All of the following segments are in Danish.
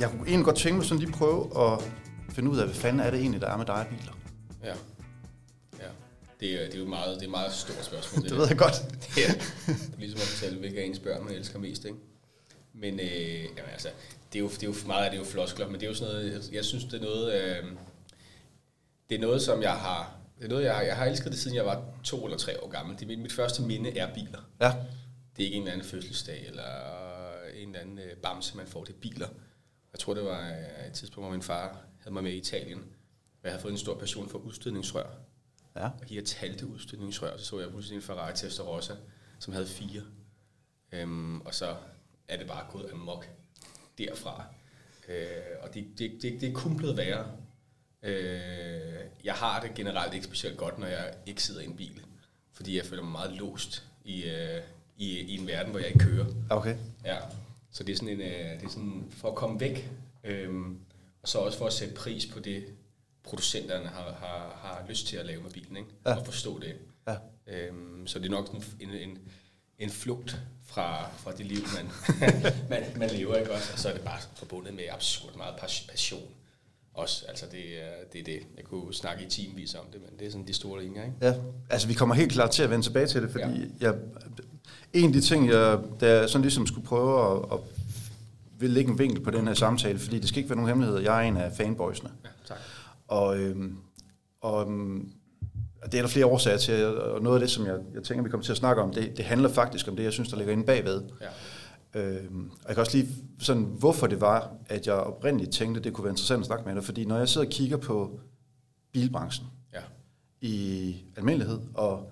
jeg kunne egentlig godt tænke mig sådan lige prøve at finde ud af, hvad fanden er det egentlig, der er med dig biler? Ja. ja. Det, er, det er jo meget, det er et meget stort spørgsmål. det ved jeg godt. Det er, det er ligesom at fortælle, hvilke af ens børn man elsker mest, ikke? Men øh, jamen, altså, det er, jo, det er jo meget af det er jo floskler, men det er jo sådan noget, jeg, synes, det er noget, øh, det er noget, som jeg har, det er noget, jeg har, jeg har elsket det, siden jeg var to eller tre år gammel. Det er mit, mit første minde er biler. Ja. Det er ikke en eller anden fødselsdag, eller en eller anden øh, bamse, man får. Det er biler. Jeg tror, det var øh, et tidspunkt, hvor min far havde mig med i Italien, hvor jeg havde fået en stor passion for udstødningsrør. Ja. Og her talte udstødningsrør, så så jeg pludselig en Ferrari Testarossa, som havde fire. Øhm, og så er det bare gået amok derfra. Øh, og det, det, det, det er kun blevet værre. Øh, jeg har det generelt ikke specielt godt, når jeg ikke sidder i en bil. Fordi jeg føler mig meget låst i, øh, i, i en verden, hvor jeg ikke kører. Okay. Ja. Så det er sådan, en, øh, det er sådan for at komme væk, øhm, og så også for at sætte pris på det, producenterne har, har, har lyst til at lave med bilen, ikke? Ja. og forstå det. Ja. Øhm, så det er nok sådan en, en, en flugt fra, fra det liv, man, man, man lever, ikke også? Og så er det bare forbundet med absurd meget pas- passion. Også, altså det, er- det er det. Jeg kunne snakke i timevis om det, men det er sådan de store linjer, ikke? Ja, altså vi kommer helt klart til at vende tilbage til det, fordi ja. jeg, en af de ting, jeg, der sådan ligesom skulle prøve at, at vil lægge en vinkel på den her samtale, fordi det skal ikke være nogen hemmelighed. Jeg er en af fanboysene. Ja, tak. Og, øhm, og øhm, det er der flere årsager til, og noget af det, som jeg, jeg tænker, vi kommer til at snakke om, det, det handler faktisk om det, jeg synes, der ligger inde bagved. Ja. Øhm, og jeg kan også lige sådan, hvorfor det var, at jeg oprindeligt tænkte, det kunne være interessant at snakke med dig, fordi når jeg sidder og kigger på bilbranchen Ja. i almindelighed, og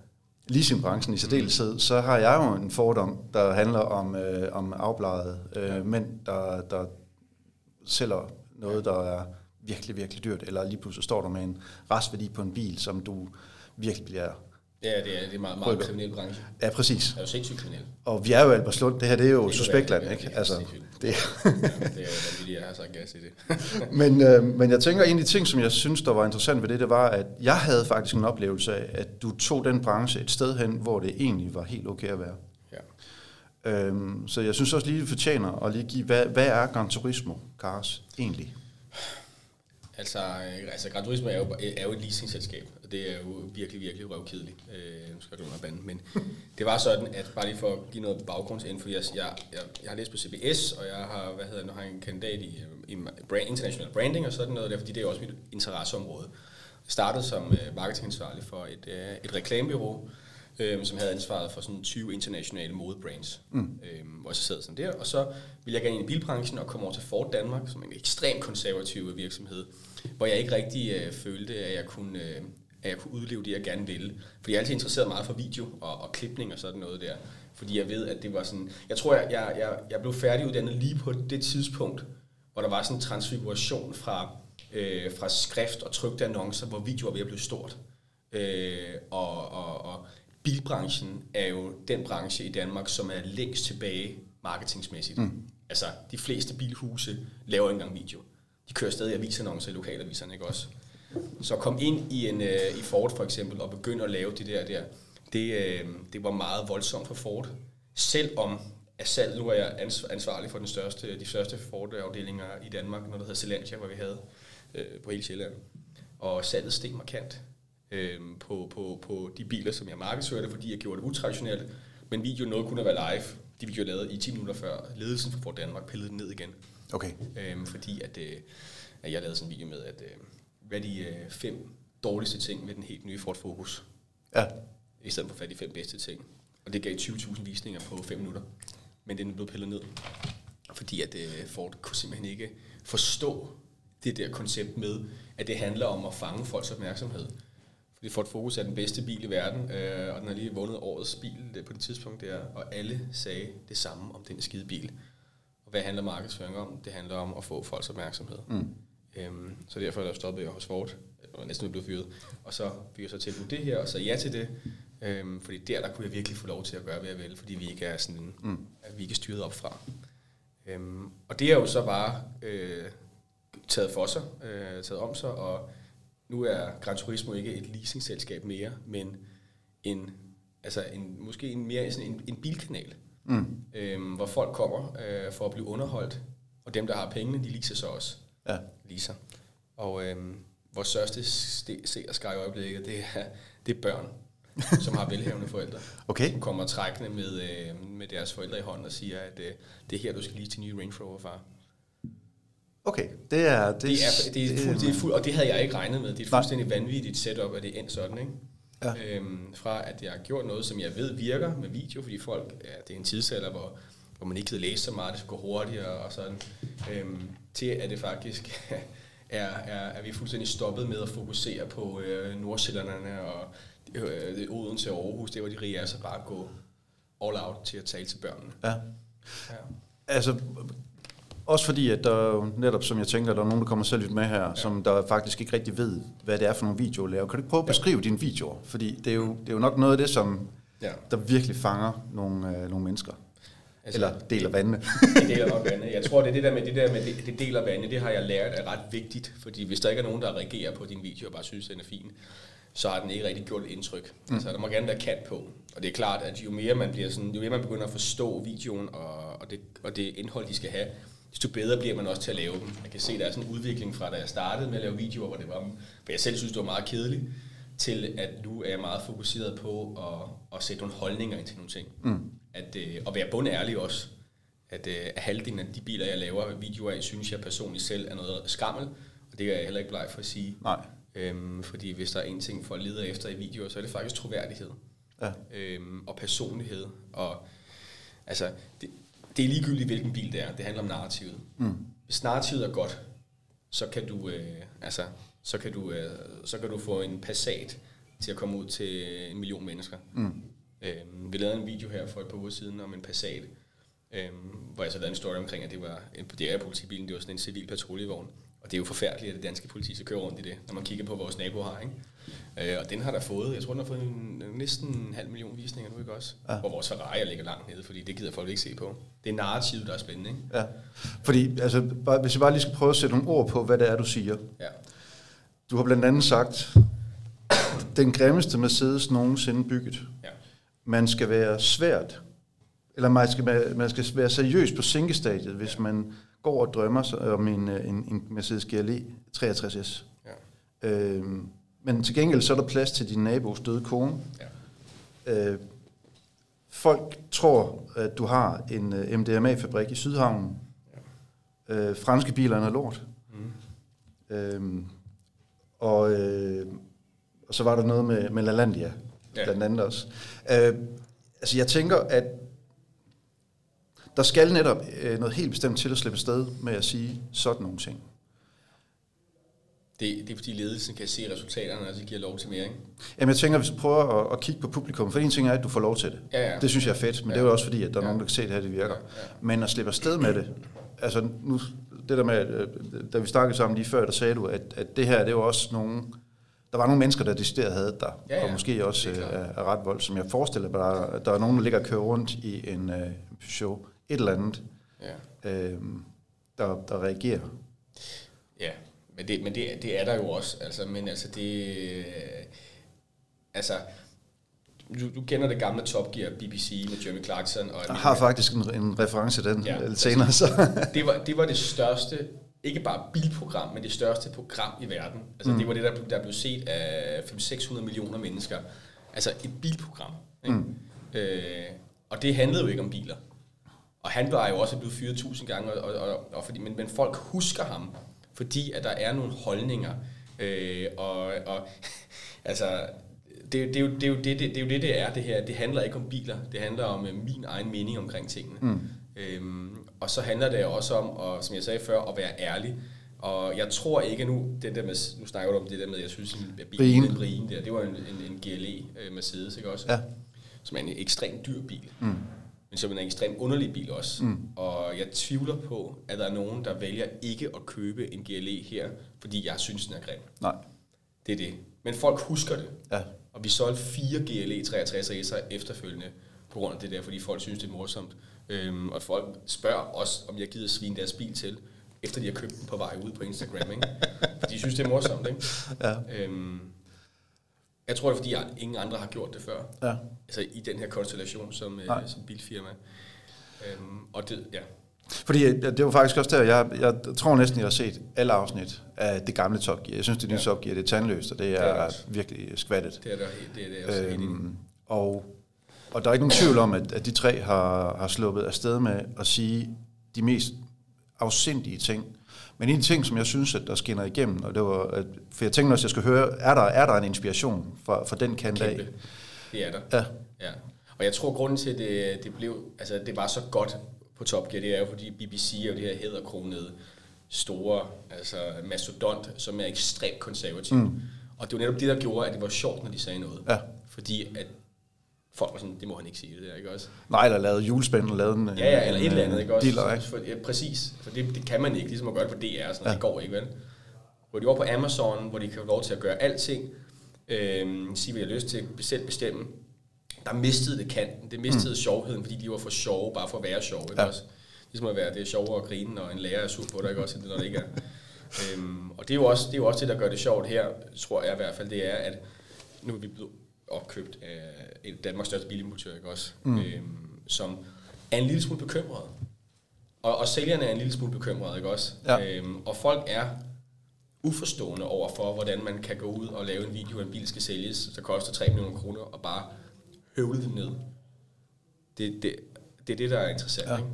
leasingbranchen i særdeleshed, så har jeg jo en fordom, der handler om, øh, om afbladede øh, mænd, der, der sælger noget, der er virkelig, virkelig dyrt, eller lige pludselig står der med en restværdi på en bil, som du virkelig bliver... Ja, det er, det er meget, meget kriminel branche. Ja, præcis. Det er jo sindssygt kriminel. Og vi er jo Albertslund, det her det er jo Det suspektland, være- ikke? Altså, det, Ja, det er vanvittigt, jeg har sagt gas i det. men, øh, men jeg tænker, en af de ting, som jeg synes, der var interessant ved det, det var, at jeg havde faktisk en oplevelse af, at du tog den branche et sted hen, hvor det egentlig var helt okay at være. ja. Øhm, så jeg synes også lige, det fortjener at lige give, hvad, hvad er Gran Turismo, Cars, egentlig? Altså, øh, altså Gran Turismo er jo, er jo et leasingselskab, og det er jo virkelig, virkelig røvkedeligt. Øh, nu skal jeg under banden, men det var sådan, at bare lige for at give noget baggrundsinfo, jeg, jeg, jeg, jeg har læst på CBS, og jeg har, hvad hedder nu har jeg en kandidat i, i brand, international branding og sådan noget, der, fordi det er også mit interesseområde. Jeg startede som øh, marketingansvarlig for et, øh, et reklamebureau, øh, som havde ansvaret for sådan 20 internationale modebrands, mm. øh, jeg så sad sådan der. Og så ville jeg gerne ind i bilbranchen og komme over til Ford Danmark, som er en ekstremt konservativ virksomhed, hvor jeg ikke rigtig øh, følte, at jeg kunne... Øh, at jeg kunne udleve det, jeg gerne ville. Fordi jeg er altid interesseret meget for video og, og klipning og sådan noget der. Fordi jeg ved, at det var sådan... Jeg tror, jeg, jeg, jeg, jeg blev færdiguddannet lige på det tidspunkt, hvor der var sådan en transfiguration fra, øh, fra skrift og trykte annoncer, hvor video var ved at blive stort. Øh, og, og, og bilbranchen er jo den branche i Danmark, som er længst tilbage marketingsmæssigt. Mm. Altså, de fleste bilhuse laver ikke engang video. De kører stadig avisannoncer i lokalaviserne, ikke også? Så komme ind i, en, øh, i Ford for eksempel og begynde at lave det der, der det, øh, det var meget voldsomt for Ford. Selvom at salg, nu er jeg ans- ansvarlig for den største, de største Ford-afdelinger i Danmark, noget der hedder Celantia, hvor vi havde øh, på hele Sjælland. Og salget steg markant øh, på, på, på de biler, som jeg markedsførte, fordi jeg gjorde det utraditionelt. Men videoen nåede kun at være live. De videoer lavede i 10 minutter før ledelsen for Ford Danmark pillede den ned igen. Okay. Øhm, fordi at, øh, at jeg lavede sådan en video med, at øh, hvad de øh, fem dårligste ting med den helt nye Ford Focus, Ja, i stedet for at få de fem bedste ting. Og det gav 20.000 visninger på 5 minutter. Men den er blevet pillet ned. Fordi at øh, Ford kunne simpelthen ikke forstå det der koncept med, at det handler om at fange folks opmærksomhed. Fordi Ford Focus er den bedste bil i verden, øh, og den har lige vundet årets bil øh, på det tidspunkt der, og alle sagde det samme om den skide bil. Og hvad handler markedsføring om? Det handler om at få folks opmærksomhed. Mm. Øhm, så derfor der stoppede jeg hos Ford, og næsten blev fyret. Og så fik jeg så tilbudt det her, og så ja til det. Øhm, fordi der, der kunne jeg virkelig få lov til at gøre, hvad jeg vil, fordi vi ikke er sådan, mm. at vi ikke er styret op fra. Øhm, og det er jo så bare øh, taget for sig, øh, taget om sig, og nu er Gran Turismo ikke et leasingselskab mere, men en, altså en, måske en mere sådan en, en bilkanal, mm. øhm, hvor folk kommer øh, for at blive underholdt, Og dem, der har pengene, de leaser så også. Ja. Leaser. Og øhm, vores største seerskar i øjeblikket, det er, det er børn, som har velhavende forældre. Okay. Som kommer trækkende med, øh, med deres forældre i hånden og siger, at øh, det er her, du skal lige til nye Range Rover, far. Okay, det er... Det, Det er, det er, fuld, det er fuld, og det havde jeg ikke regnet med. Det er et fuldstændig vanvittigt setup, at det er endt sådan, ikke? Ja. Øhm, fra at jeg har gjort noget, som jeg ved virker med video, fordi folk, ja, det er en tidsalder, hvor, hvor man ikke kan læse så meget, det skal gå hurtigere og sådan, øhm, til at det faktisk er, er, er vi fuldstændig stoppet med at fokusere på øh, Nordsjællanderne og øh, Odense og Aarhus, det var de rige, altså bare gå all out til at tale til børnene. Ja. Ja. Altså, også fordi, at der er netop, som jeg tænker, der er nogen, der kommer selv lidt med her, ja. som der faktisk ikke rigtig ved, hvad det er for nogle videoer, laver. Kan du ikke prøve at beskrive ja. dine videoer? Fordi det er, jo, det er jo nok noget af det, som Ja. der virkelig fanger nogle, øh, nogle mennesker. Altså, Eller deler vandene. det deler nok vandet. Jeg tror, det er det der med det der med det, det deler vandet, det har jeg lært er ret vigtigt, fordi hvis der ikke er nogen, der reagerer på din video og bare synes, den er fin, så har den ikke rigtig gjort et indtryk. Mm. Altså, der må gerne være kant på. Og det er klart, at jo mere man bliver sådan, jo mere man begynder at forstå videoen og, og, det, og det indhold, de skal have, desto bedre bliver man også til at lave dem. Jeg kan se, der er sådan en udvikling fra, da jeg startede med at lave videoer, hvor det var, hvor jeg selv synes, det var meget kedeligt, til at nu er jeg meget fokuseret på at, at sætte nogle holdninger ind til nogle ting. Mm. At, øh, at være bundærlig også. At, øh, at halvdelen af de biler, jeg laver videoer af, synes jeg personligt selv er noget skammel. Og det er jeg heller ikke bleg for at sige. Nej. Øhm, fordi hvis der er en ting, folk leder efter i videoer, så er det faktisk troværdighed. Ja. Øhm, og personlighed. Og altså, det, det er ligegyldigt, hvilken bil det er. Det handler om narrativet. Mm. Hvis narrativet er godt, så kan du, øh, altså, så kan du, øh, så kan du få en Passat til at komme ud til en million mennesker. Mm. Øhm, vi lavede en video her for et par uger siden om en Passat, øhm, hvor jeg så lavede en story omkring, at det var en, det er politibilen, det var sådan en civil patruljevogn. Og det er jo forfærdeligt, at det danske politi skal køre rundt i det, når man kigger på, vores nabo har. Ikke? Øh, og den har der fået, jeg tror, den har fået en, næsten en halv million visninger nu, ikke også? Ja. Hvor vores Ferrari ligger langt nede, fordi det gider folk ikke se på. Det er narrativet, der er spændende, ikke? Ja. Fordi, altså, bare, hvis jeg bare lige skal prøve at sætte nogle ord på, hvad det er, du siger. Ja. Du har blandt andet sagt, den grimmeste Mercedes nogensinde bygget. ja. Man skal være svært, eller man skal, være- man skal være seriøs på sænkestadiet, hvis man går og drømmer om en, øh, en, en Mercedes GLE 63S. ja. Øhm, men til gengæld så er der plads til din nabos døde kone. ja. Øh, folk tror, at du har en øh, MDMA-fabrik i Sydhavnen. Øh, franske biler er lort. Mm. Øhm, og, øh, og så var der noget med, med LaLandia, ja. Blandt andet også. Øh, altså jeg tænker, at der skal netop øh, noget helt bestemt til at slippe sted med at sige sådan nogle ting. Det, det er fordi ledelsen kan se resultaterne, og så giver lov til mere, ikke? Jamen jeg tænker, hvis du prøver at, at kigge på publikum, for en ting er, at du får lov til det. Ja, ja. Det synes jeg er fedt, men ja. det er jo også fordi, at der er Ja. nogen, der kan se, at det her det virker. Ja, ja. Men at slippe afsted med det, altså nu, det der med, øh, da vi snakkede sammen lige før, der sagde du, at, at det her, det var også nogen, der var nogle mennesker, der decideret havde dig, Ja, ja. og måske også Det er øh, er, ret vold, som jeg forestiller mig, der, er- der er nogen, der ligger og kører rundt i en øh, Peugeot, et eller andet, Ja. øh, der, der reagerer. Ja, men det, men det, det er der jo også. Altså, men altså det... øh, Altså, du, du kender det gamle Top Gear BBC med Jeremy Clarkson. Og Jeg har faktisk en, en reference til den Ja, senere, så det, var, det var det største, ikke bare bilprogram, men det største program i verden. Altså, mm. det var det, der blev, der blev set af 500-600 millioner mennesker. Altså et bilprogram. Ikke? Mm. Øh, og det handlede jo ikke om biler. Og han var jo også blevet fyret tusind gange, og, og, og, og fordi, men, men folk husker ham, fordi at der er nogle holdninger. Øh, og, og altså, det, det, er jo, det, er jo det, det, det er jo det, det er, det her. Det handler ikke om biler. Det handler om øh, min egen mening omkring tingene. Mm. Øhm, og så handler det også om, og, som jeg sagde før, at være ærlig. Og jeg tror ikke nu, det der med, nu snakker du om det der med, jeg synes, Brien. bilen, en Brien der, det var en, en, en GLE øh, Mercedes, ikke også? Ja. Som er en ekstremt dyr bil. Mm. Men som er en ekstremt underlig bil også. Mm. Og jeg tvivler på, at der er nogen, der vælger ikke at købe en GLE her, fordi jeg synes, den er grim. nej. Det er det. Men folk husker det. Ja. Og vi solgte fire GLE 63 racer efterfølgende på grund af det der, fordi folk synes, det er morsomt. Øhm, og folk spørger os, om jeg gider svine deres bil til, efter de har købt den på vej ud på Instagram. Ikke? Fordi de synes, det er morsomt. Ikke? Ja. Øhm, jeg tror, det er, fordi jeg, ingen andre har gjort det før. Ja. Altså i den her konstellation som, Nej. øh, som bilfirma. Øhm, og det, ja. Fordi det var faktisk også der, jeg, jeg tror næsten, jeg har set alle afsnit af det gamle Top Gear. Jeg synes, det nye ja. Top Gear, det er tandløst, og det er, er er det virkelig skvattet. Det er der, det er det, også Øhm, og, og der er ikke nogen tvivl om, at, at de tre har, har sluppet afsted med at sige de mest afsindige ting. Men en af de ting, som jeg synes, at der skinner igennem, og det var, at, for jeg tænkte også, at jeg skulle høre, er der, er der en inspiration fra, fra den kant af? Det er der. Ja. ja. Og jeg tror, grunden til, at det, det, blev, altså, det var så godt på Top Gear, det er jo, fordi BBC er jo det her hedderkronede store altså mastodont, som er ekstremt konservativ. Mm. Og det var netop det, der gjorde, at det var sjovt, når de sagde noget. Ja. Fordi at folk var sådan, det må han ikke sige, det der, ikke også? Nej, der lavede julespænd og lavede en, Ja, ja, eller et eller andet, ikke også? Dealer, ikke? For, ja, præcis, for det, det kan man ikke, ligesom at gøre det på DR, sådan ja. det går ikke, vel? Hvor de var på Amazon, hvor de kan få lov til at gøre alting, øhm, sige, hvad jeg har lyst til, selv bestemme, der mistede det kanten, det mistede mm. sjovheden, fordi de var for sjove, bare for at være sjove, ikke Ja. også? Ligesom at være, det er sjovere at grine, når en lærer er sur på dig, ikke også, når det ikke er. øhm, og det er, jo også, det er jo også det, der gør det sjovt her, tror jeg i hvert fald, det er, at nu er vi blevet opkøbt af en Danmarks største bilimportør, ikke også? Mm. Øhm, som er en lille smule bekymret. Og, og sælgerne er en lille smule bekymrede, ikke også? Ja. Øhm, og folk er uforstående over for, hvordan man kan gå ud og lave en video, en bil skal sælges, der koster 3 millioner kroner, og bare høvle det ned. Det, det, det er det, der er interessant, ja. ikke?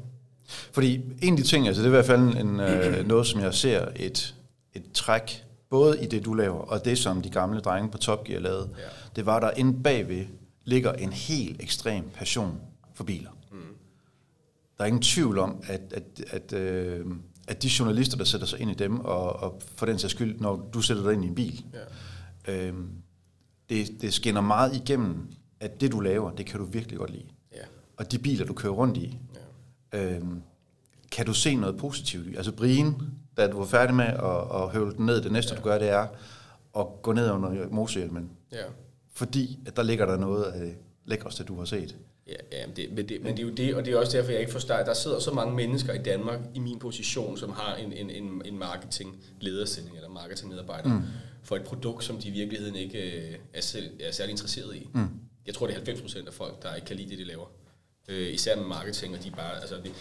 Fordi en af de ting, altså det er i hvert fald en, øh, noget, som jeg ser et, et træk, både i det, du laver, og det, som de gamle drenge på Top Gear lavede, Ja. det var, der inde bagved ligger en helt ekstrem passion for biler. Mm. Der er ingen tvivl om, at, at, at, øh, at de journalister, der sætter sig ind i dem, og, og for den sags skyld, når du sætter dig ind i en bil, Ja. øh, det, det skinner meget igennem, at det, du laver, det kan du virkelig godt lide. Ja. Og de biler, du kører rundt i, ja. Øhm, kan du se noget positivt i? Altså Brian, da du var færdig med at, at høvle den ned, det næste ja. du gør, det er at gå ned under motorhjelmen. ja. Fordi at der ligger der noget af det lækreste, du har set. Ja, ja men, det, men, det, men det er jo det, og det er også derfor, jeg ikke forstår. Der sidder så mange mennesker i Danmark i min position, som har en, en, en, en marketing-lederstilling eller marketing-medarbejder mm. for et produkt, som de i virkeligheden ikke øh, er, selv, er særlig interesseret i. Mm. Jeg tror, det er 90 procent af folk, der ikke kan lide det, de laver. Øh, især med marketing, og de bare... Altså, det,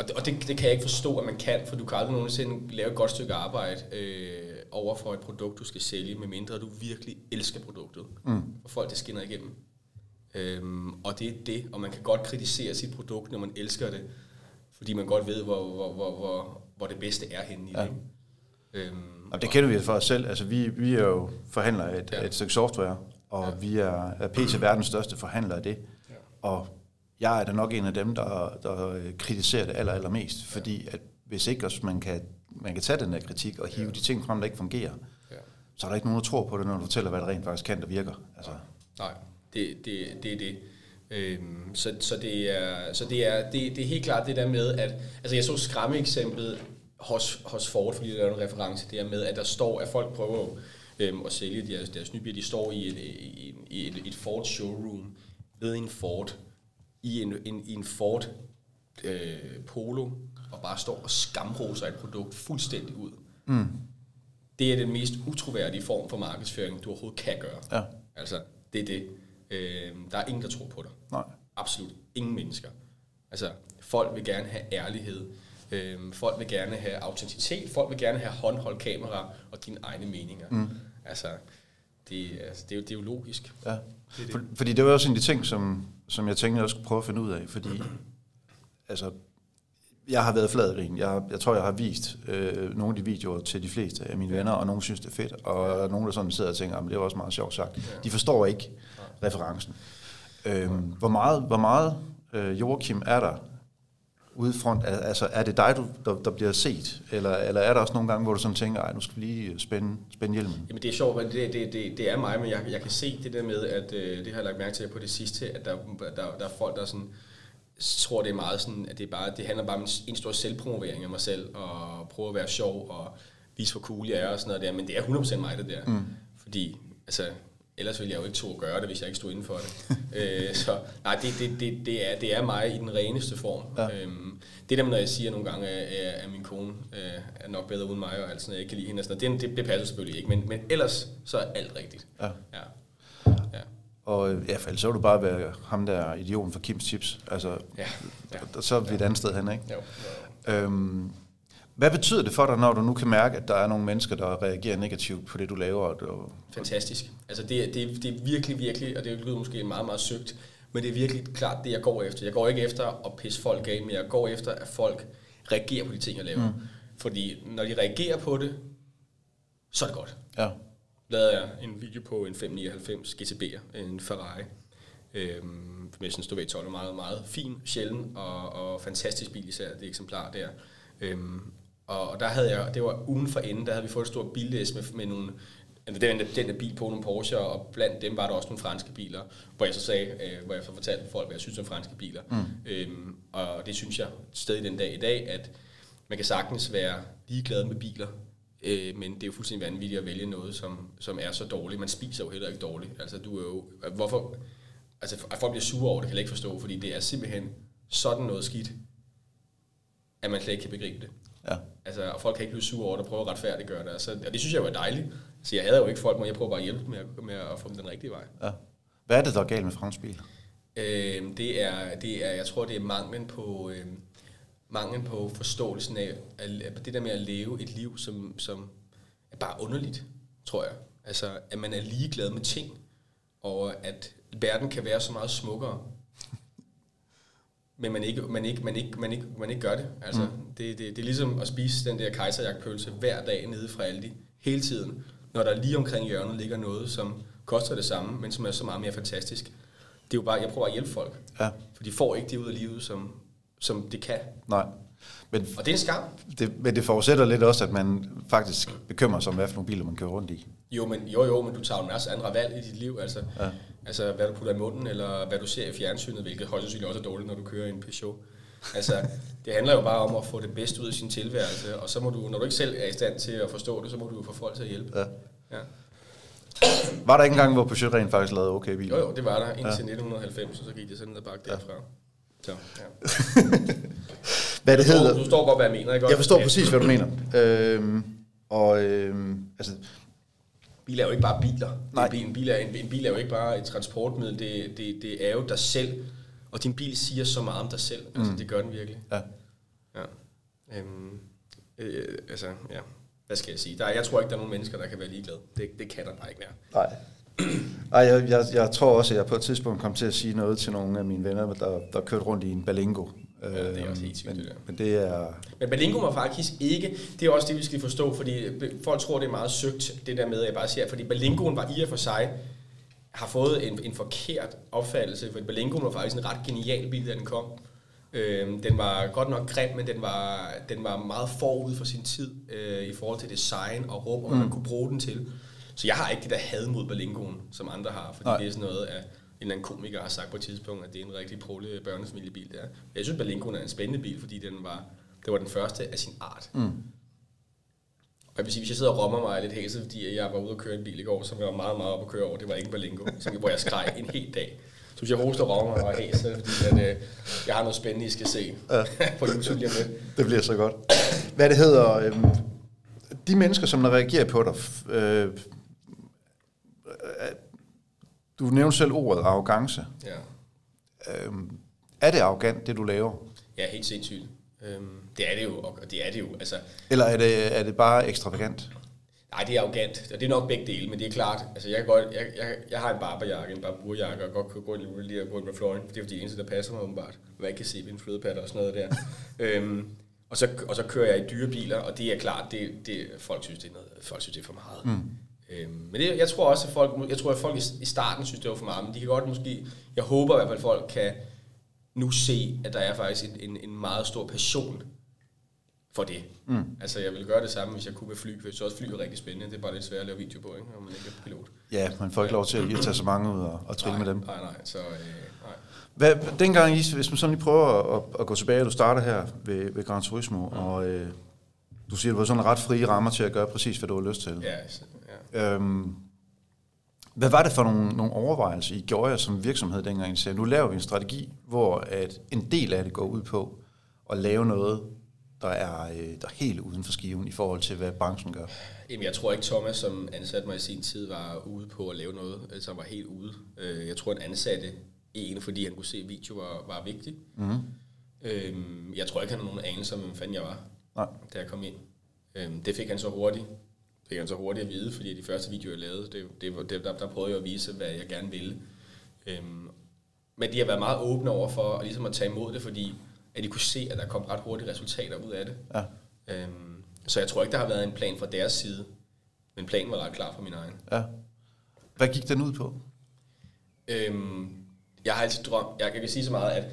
og det, og det, det kan jeg ikke forstå, at man kan, for du kan aldrig nogensinde lave et godt stykke arbejde øh, over for et produkt, du skal sælge, medmindre du virkelig elsker produktet. Mm. Og folk, det skinner igennem. Øhm, og det er det, og man kan godt kritisere sit produkt, når man elsker det, fordi man godt ved, hvor, hvor, hvor, hvor, hvor det bedste er henne i Ja. det. Øhm, Og det kender vi for os selv. Altså vi, vi er jo forhandlere af et, Ja. et stykke software, og ja. vi er, er PT verdens største forhandler af det. Ja. Og jeg er da nok en af dem, der, der øh, kritiserer det aller, allermest, fordi at hvis ikke også man kan, man kan tage den der kritik og hive ja. de ting frem, der ikke fungerer, ja. så er der ikke nogen, der tror på det, når du fortæller, hvad det rent faktisk kan, der virker. Altså, Nej, det, det, det er det. Øhm, så, så det er, så det er, det, det er helt klart det der med, at altså jeg så skræmmeeksemplet hos, hos Ford, fordi der er en reference der med, at der står, at folk prøver øhm, at sælge deres, deres nye bil, de står i et, i, i et, et Ford showroom ved en Ford, i en, en, i en Ford øh, Polo, og bare står og skamroser et produkt fuldstændig ud. mm, Det er den mest utroværdige form for markedsføring, du overhovedet kan gøre. ja, Altså, det er det. Øh, der er ingen, der tror på dig. nej. Absolut ingen mennesker. Altså, folk vil gerne have ærlighed. Øh, folk vil gerne have autenticitet. Folk vil gerne have håndholdt kamera og dine egne meninger. Mm. Altså, det, altså det, er jo, det er jo logisk. Ja. Det er det. For, fordi det var også en af de ting, som, som jeg tænkte, jeg skulle prøve at finde ud af, fordi altså, jeg har været fladgrin. Jeg, jeg tror, jeg har vist øh, nogle af de videoer til de fleste af mine venner, og nogle synes, det er fedt, og nogen, der sådan sidder og tænker, ah, det er også meget sjovt sagt. De forstår ikke referencen. Øhm, hvor meget, hvor meget øh, Joachim er der ude front? Al- Altså, er det dig, du, der, der bliver set? Eller, eller er der også nogle gange, hvor du sådan tænker, ej, nu skal vi lige spænde, spænde hjelmen? Jamen det er sjovt, men det, det, det, det er mig, men jeg, jeg kan se det der med, at øh, det har jeg lagt mærke til på det sidste, at der, der, der er folk, der sådan, tror, det er meget sådan, at det, er bare, det handler bare om en, en stor selvpromovering af mig selv, og prøve at være sjov, og vise, hvor cool jeg er, og sådan noget der, men det er 100% mig, det der. Mm. Fordi, altså, ellers ville jeg jo ikke tro at gøre det, hvis jeg ikke stod inden for det. øh, så nej, det, det, det, det, er, det er mig i den reneste form. Ja. Øhm, det der når jeg siger nogle gange, at, at min kone øh, er nok bedre uden mig, og alt sådan noget, jeg ikke kan lide hende, og sådan noget, det, det, det passer selvfølgelig ikke, men, men ellers så er alt rigtigt. Ja. Ja. Ja. Og øh, ja, for ellers så vil du bare være ham der idioten for Kims Chips. Altså, Ja. ja. ja. så er vi et andet sted hen, ikke? Jo. Øhm, hvad betyder det for dig, når du nu kan mærke, at der er nogle mennesker, der reagerer negativt på det, du laver? Og Fantastisk. Altså det, det, det er virkelig, virkelig, og det lyder måske meget, meget søgt, men det er virkelig klart det, jeg går efter. Jeg går ikke efter at pisse folk af, men jeg går efter, at folk reagerer på de ting, jeg laver. Mm. Fordi når de reagerer på det, så er det godt. Ja. Lavede jeg en video på en 599 GTB'er, en Ferrari. Øhm, med sådan en 12 meget, meget fin, sjælden og, og fantastisk bil især, det eksemplar der. Øhm, og der havde jeg, det var ugen for enden, der havde vi fået et stort billæs med, med nogle, altså den, den der bil på nogle Porsche, og blandt dem var der også nogle franske biler, hvor jeg så sagde, øh, hvor jeg så fortalte folk, hvad jeg synes om franske biler. Mm. Øhm, og det synes jeg stadig den dag i dag, at man kan sagtens være ligeglad med biler, øh, men det er jo fuldstændig vanvittigt at vælge noget, som, som er så dårligt. Man spiser jo heller ikke dårligt. Altså, du er jo, hvorfor, altså, at folk bliver sure over det, kan jeg ikke forstå, fordi det er simpelthen sådan noget skidt, at man slet ikke kan begribe det. Ja. Altså, og folk kan ikke blive sure over det, og prøve at retfærdiggøre det. Altså, og det synes jeg var dejligt. Så jeg havde jo ikke folk, men jeg prøver bare at hjælpe med at, med at få dem den rigtige vej. Ja. Hvad er det, der er galt med fransk bil? Øh, det, er, det er, jeg tror, det er manglen på, øh, manglen på forståelsen af, at det der med at leve et liv, som, som er bare underligt, tror jeg. Altså, at man er ligeglad med ting, og at verden kan være så meget smukkere, men man ikke, man ikke, man ikke, man ikke, man ikke gør det. Altså, mm. det, det, det er ligesom at spise den der kejserjagtpølse hver dag nede fra Aldi, hele tiden, når der lige omkring hjørnet ligger noget, som koster det samme, men som er så meget mere fantastisk. Det er jo bare, jeg prøver at hjælpe folk, Ja. for de får ikke det ud af livet, som, som det kan. Nej. Men Og det er en skam. det, men det forudsætter lidt også, at man faktisk bekymrer sig om, hvad for nogle biler man kører rundt i. Jo, men, jo, jo, men du tager jo en masse andre valg i dit liv. Altså, Ja. Ja. altså hvad du putter i munden, eller hvad du ser i fjernsynet, hvilket højst sandsynligt også er dårligt, når du kører i en Peugeot. Altså, det handler jo bare om at få det bedste ud af sin tilværelse, og så må du, når du ikke selv er i stand til at forstå det, så må du jo få folk til at hjælpe. Ja. Ja. Var der ikke engang, hvor Peugeot rent faktisk lavede okay biler? Jo, jo, det var der indtil 1990, og så gik det sådan der bakke derfra. Så, ja. Hvad det hedder? du står godt, hvad jeg mener, ikke? Jeg forstår Ja. præcis, hvad du mener. Øhm, og øhm, altså, Bil er jo ikke bare biler. Nej. En bil, er, en, en bil er jo ikke bare et transportmiddel, det, det, det er jo dig selv. Og din bil siger så meget om dig selv. Altså, Mm. det gør den virkelig. ja. Ja. Øhm, øh, altså, ja. Hvad skal jeg sige? Der, er- jeg tror ikke, der er nogen mennesker, der kan være ligeglade. Det, det kan der bare ikke være. Nej. Ej, jeg, jeg, jeg tror også, at jeg på et tidspunkt kom til at sige noget til nogle af mine venner, der, der kørte rundt i en Balingo. Ja, det er også helt sygt, men, det der. men det er... Men Balingo var faktisk ikke, det er også det, vi skal forstå, fordi folk tror, det er meget søgt, det der med, at jeg bare siger, fordi Balingoen var i og for sig, har fået en, en forkert opfattelse, for Balingoen var faktisk en ret genial bil, da den kom. Øhm, den var godt nok grim, men den var, den var meget forud for sin tid øh, i forhold til design og rum, og hvad man kunne bruge den til. Så jeg har ikke det der had mod Balingoen, som andre har, fordi Nej. det er sådan noget, en eller anden komiker har sagt på et tidspunkt, at det er en rigtig prole børnefamiliebil. Der. Jeg synes, Balingoen er en spændende bil, fordi den var, det var den første af sin art. Mm. Og jeg vil sige, hvis jeg sidder og rommer mig lidt hæset, fordi jeg var ude og køre en bil i går, som jeg var meget, meget op at køre over, det var ikke en Balingo, som, hvor jeg skreg en hel dag. Så hvis jeg hoster og rommer mig og hæs, så det fordi, at, øh, jeg har noget spændende, I skal se Ja. på YouTube lige om lidt. Det bliver så godt. Hvad det hedder, øhm, de mennesker, som der reagerer på dig, øh, øh, du nævnte selv ordet arrogance. Ja. Øhm, er det arrogant, det du laver? ja, helt sindssygt. Øhm, det er det jo, og det er det jo. Altså, Eller er det, er det bare ekstravagant? Nej, det er arrogant, og det er nok begge dele, men det er klart, altså jeg, kan godt, jeg, jeg, jeg har en barberjakke, en barburjakke, og godt kan gå lige, lige at gå med fløjen, for det er fordi det eneste, der passer mig åbenbart, hvad jeg kan se ved en flødepatter og sådan noget der. øhm, og, så, og så kører jeg i dyre biler, og det er klart, det, det, folk, synes, det er noget, folk synes, det er for meget. Mm. Øhm, men det, jeg tror også, at folk, jeg tror, at folk i, starten synes, det var for meget, men de kan godt måske, jeg håber i hvert fald, at folk kan nu se, at der er faktisk en, en, en meget stor passion for det. Mm. Altså, jeg vil gøre det samme, hvis jeg kunne med fly, for jeg synes også, fly er rigtig spændende. Det er bare lidt svært at lave video på, ikke? når man ikke er pilot. Ja, man får ikke lov til at at tage så mange ud og, og trille med dem. Nej, nej, så øh, nej. Hvad, dengang, I, hvis man sådan lige prøver at, at gå tilbage, du starter her ved, ved Gran Turismo, mm. og øh, du siger, at du var sådan ret frie rammer til at gøre præcis, hvad du har lyst til. Ja, så-. Øhm, hvad var det for nogle, nogle overvejelser, I gjorde jer som virksomhed dengang, I sagde, nu laver vi en strategi, hvor at en del af det går ud på at lave noget, der er, øh, der er helt uden for skiven i forhold til, hvad branchen gør. Jamen, jeg tror ikke, Thomas, som ansatte mig i sin tid, var ude på at lave noget, altså han var helt ude. Øh, Jeg tror, han ansatte en, fordi han kunne se, at video var, var vigtig. Mm. Øhm, jeg tror ikke, han havde nogen anelse om, hvem fanden jeg var, Nej. da jeg kom ind. Øhm, det fik han så hurtigt. Det fik han så hurtigt at vide, fordi de første videoer, jeg lavede, det, det, var- det, der, der prøvede jeg at vise, hvad jeg gerne ville. Øhm, men de har været meget åbne over for at, ligesom at tage imod det, fordi at de kunne se, at der kom ret hurtige resultater ud af det. Ja. Øhm, så jeg tror ikke, der har været en plan fra deres side, men planen var ret klar fra min egen. ja. Hvad gik den ud på? Øhm, jeg har altid drømt, jeg kan sige så meget, at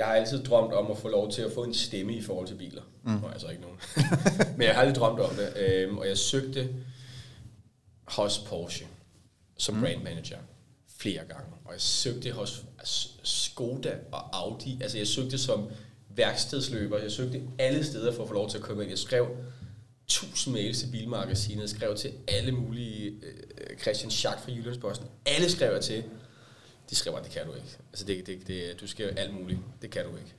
jeg har altid drømt om at få lov til at få en stemme i forhold til biler. Mm. Nå, altså ikke nogen. Men jeg har aldrig drømt om det, øhm, og jeg søgte hos Porsche som mm. brand manager flere gange. Og jeg søgte hos altså, Skoda og Audi. Altså jeg søgte som værkstedsløber. Jeg søgte alle steder for at få lov til at komme ind. Jeg skrev tusind mails til Bilmagasinet. Jeg skrev til alle mulige øh, Christian Schack fra Jyllandsposten. Alle skrev jeg til. De skrev bare, det kan du ikke. Altså det, det, det, du skal alt muligt. Det kan du ikke.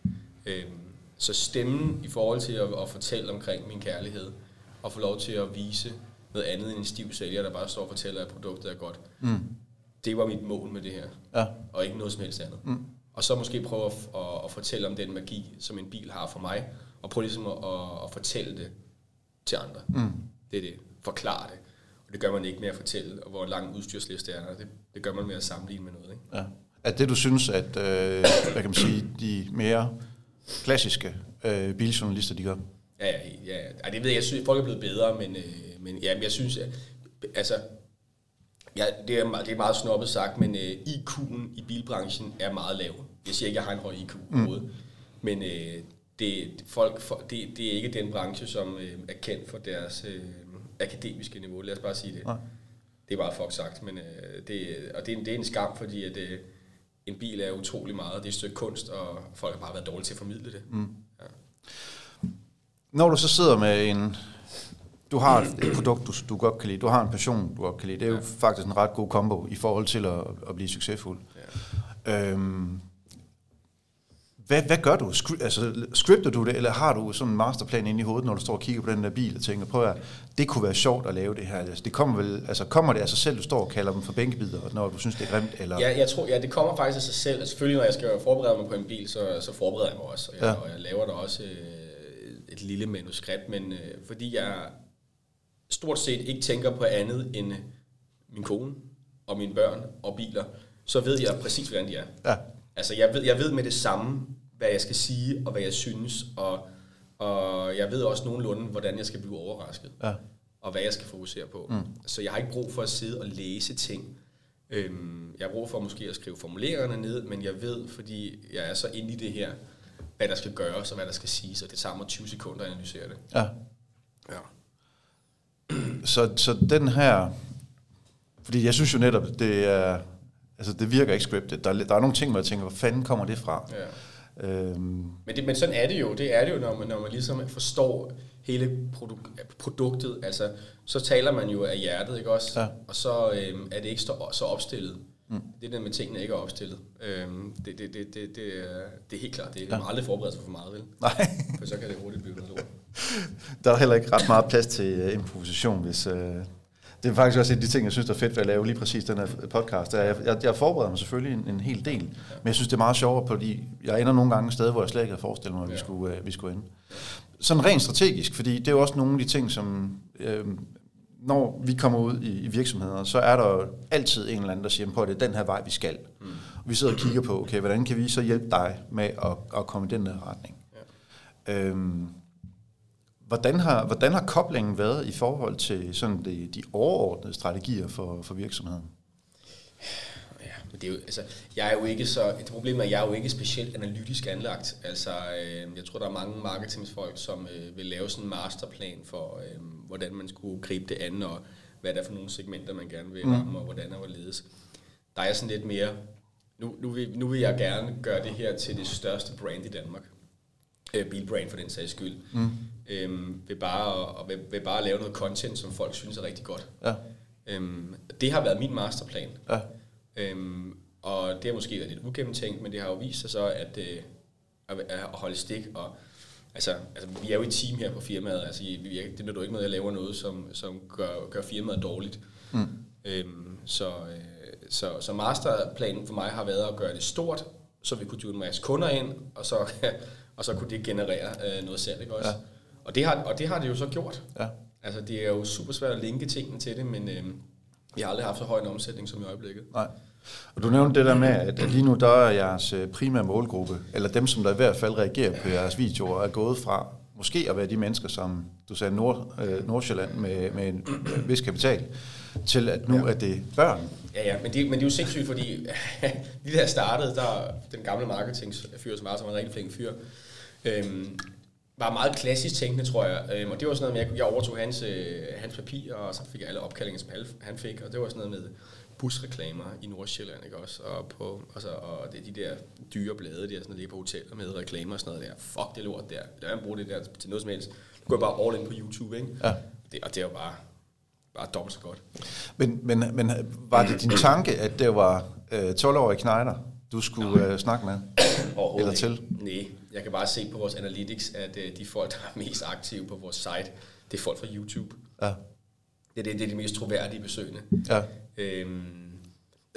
Øhm, så stemmen i forhold til at, at fortælle omkring min kærlighed, og få lov til at vise noget andet end en stiv sælger, der bare står og fortæller, at produktet er godt. Mm. Det var mit mål med det her, Ja. og ikke noget som helst andet. Mm. Og så måske prøve at, at, at fortælle om den magi, som en bil har for mig, og prøve ligesom at, at, at fortælle det til andre. Mm. Det er det. Forklare det. Og det gør man ikke med at fortælle, hvor lang udstyrsliste er. Det, det gør man med at sammenligne med noget. Ikke? Ja. At det, du synes, at øh, hvad kan man sige, de mere klassiske øh, biljournalister, de gør? Ja, ja, ja. Ej, det ved jeg, jeg synes, folk er blevet bedre, men, øh, men ja, men jeg synes, at, altså, ja, det, er, meget- det er meget snobbet sagt, men øh, IQ'en i bilbranchen er meget lav. Jeg siger ikke, at jeg har en høj IQ overhovedet, men øh, det, folk, for, det, det er ikke den branche, som øh, er kendt for deres øh, akademiske niveau. Lad os bare sige det. Nej. Det er bare fuck sagt, men øh, det, og det er, en, det er en skam, fordi at, øh, en bil er utrolig meget. Det er et stykke kunst, og folk har bare været dårlige til at formidle det. Mm. Ja. Når du så sidder med en... Du har et produkt, du, du godt kan lide. Du har en passion, du godt kan lide. Det er jo Ja. faktisk en ret god kombo i forhold til at, at blive succesfuld. Ja. Øhm, hvad, hvad gør du? Skri- altså, scripter du det, eller har du sådan en masterplan inde i hovedet, når du står og kigger på den der bil og tænker, prøv at det kunne være sjovt at lave det her. Altså, det kommer, vel, altså, kommer det af sig selv, du står og kalder dem for bænkebider, når du synes, det er grimt? Eller? Ja, jeg tror, ja, det kommer faktisk af sig selv. Altså, selvfølgelig, når jeg skal forberede mig på en bil, så, så forbereder jeg mig også. Og jeg, ja. og jeg laver der også øh, et lille manuskript, men øh, fordi jeg stort set ikke tænker på andet end min kone og mine børn og biler, så ved jeg præcis, hvordan de er. Ja. Altså, jeg ved, jeg ved med det samme, hvad jeg skal sige og hvad jeg synes, og, og jeg ved også nogenlunde, hvordan jeg skal blive overrasket Ja. og hvad jeg skal fokusere på. Mm. Så jeg har ikke brug for at sidde og læse ting. Øhm, jeg har brug for måske at skrive formuleringerne ned, men jeg ved, fordi jeg er så inde i det her, hvad der skal gøres og hvad der skal siges, og det tager mig 20 sekunder at analysere det. ja. Ja. Så, så den her... Fordi jeg synes jo netop, det er... Altså, det virker ikke scripted. Der, er- der er nogle ting, hvor jeg tænker, hvor fanden kommer det fra? ja. Øhm, Men, det, men sådan er det jo. Det er det jo, når man, når man ligesom forstår hele produ- produktet. Altså, så taler man jo af hjertet, ikke også? Ja. Og så øhm, er det ikke så, så opstillet. Mm. Det er det med tingene ikke er opstillet. Øhm, det, det, det, det, det, er, det er helt klart. Det, ja. man aldrig forberede sig for meget, vel? nej, For så kan det hurtigt blive noget lort. der er heller ikke ret meget plads til uh, improvisation, hvis... Uh, det er faktisk også en af de ting, jeg synes, der er fedt ved at lave lige præcis den her podcast. Jeg, jeg, jeg forbereder mig selvfølgelig en, en hel del, men jeg synes, det er meget sjovere, fordi jeg ender nogle gange et sted, hvor jeg slet ikke havde forestillet mig, at vi skulle, uh, vi skulle ende. Sådan rent strategisk, fordi det er jo også nogle af de ting, som... Øh, når vi kommer ud i, i virksomheder, så er der altid en eller anden, der siger, på, at det er den her vej, vi skal. Mm. Og vi sidder og kigger på, okay, hvordan kan vi så hjælpe dig med at, at komme i den der retning? Ja. Øhm, hvordan, har, hvordan har koblingen været i forhold til sådan de, de overordnede strategier for, for virksomheden? Ja, men det er jo, altså, jeg er jo ikke så, det problem er, at jeg er jo ikke specielt analytisk anlagt. Altså, øh, jeg tror, der er mange marketingsfolk, som øh, vil lave sådan en masterplan for, øh, hvordan man skulle gribe det an, og hvad der er for nogle segmenter, man gerne vil ramme, og hvordan og hvorledes. Der er sådan lidt mere, nu, nu, vil, nu vil jeg gerne gøre det her til det største brand i Danmark. Øh, bilbrand for den sags skyld. Mm. Øhm, ved, bare, og ved, ved bare at lave noget content, som folk synes er rigtig godt. Ja, Øhm, det har været min masterplan. ja, Øhm, og det har måske været lidt ugennemtænkt, men det har jo vist sig så, at, øh, at, at holde stik. Og, altså, altså, vi er jo et team her på firmaet. Altså, vi, det nytter jo ikke noget, at jeg laver noget, som, som gør, gør firmaet dårligt. Mm. Øhm, så, øh, så, så masterplanen for mig har været at gøre det stort, så vi kunne dyve en masse kunder ind, og så, og så kunne det generere øh, noget salg, ikke også? Ja. Og, det har, og det har det jo så gjort. Ja. Altså, det er jo super svært at linke tingene til det, men øh, vi har aldrig haft så høj en omsætning som i øjeblikket. Nej. Og du nævnte det der med, at lige nu der er jeres øh, primære målgruppe, eller dem, som der i hvert fald reagerer på jeres videoer, er gået fra måske at være de mennesker, som du sagde, Nord, øh, Nordsjælland med, med en øh, vis kapital, til at nu ja. er det børn. Ja, ja, men det, men det er jo sindssygt, fordi lige der startede, der den gamle marketingsfyr, som var som en rigtig flink fyr, øhm, var meget klassisk tænkende, tror jeg. Øhm, og det var sådan noget med, at jeg overtog hans, øh, hans papir, og så fik jeg alle opkaldinger, som han fik. Og det var sådan noget med busreklamer i Nordsjælland, ikke også? Og, på, altså, og det, de der dyre blade, der sådan, ligger på hoteller med reklamer og sådan noget der. Fuck det lort der. Lad mig bruge det der til noget som helst. Nu går jeg bare all in på YouTube, ikke? Ja. Det, og det er jo bare, bare dobbelt så godt. Men, men, men var det din tanke, at det var øh, 12-årige knejder, du skulle øh, snakke med? Eller til? Nej, jeg kan bare se på vores analytics, at øh, de folk, der er mest aktive på vores site, det er folk fra YouTube. Ja. Det er, det, det er de mest troværdige besøgende. Ja. Øhm,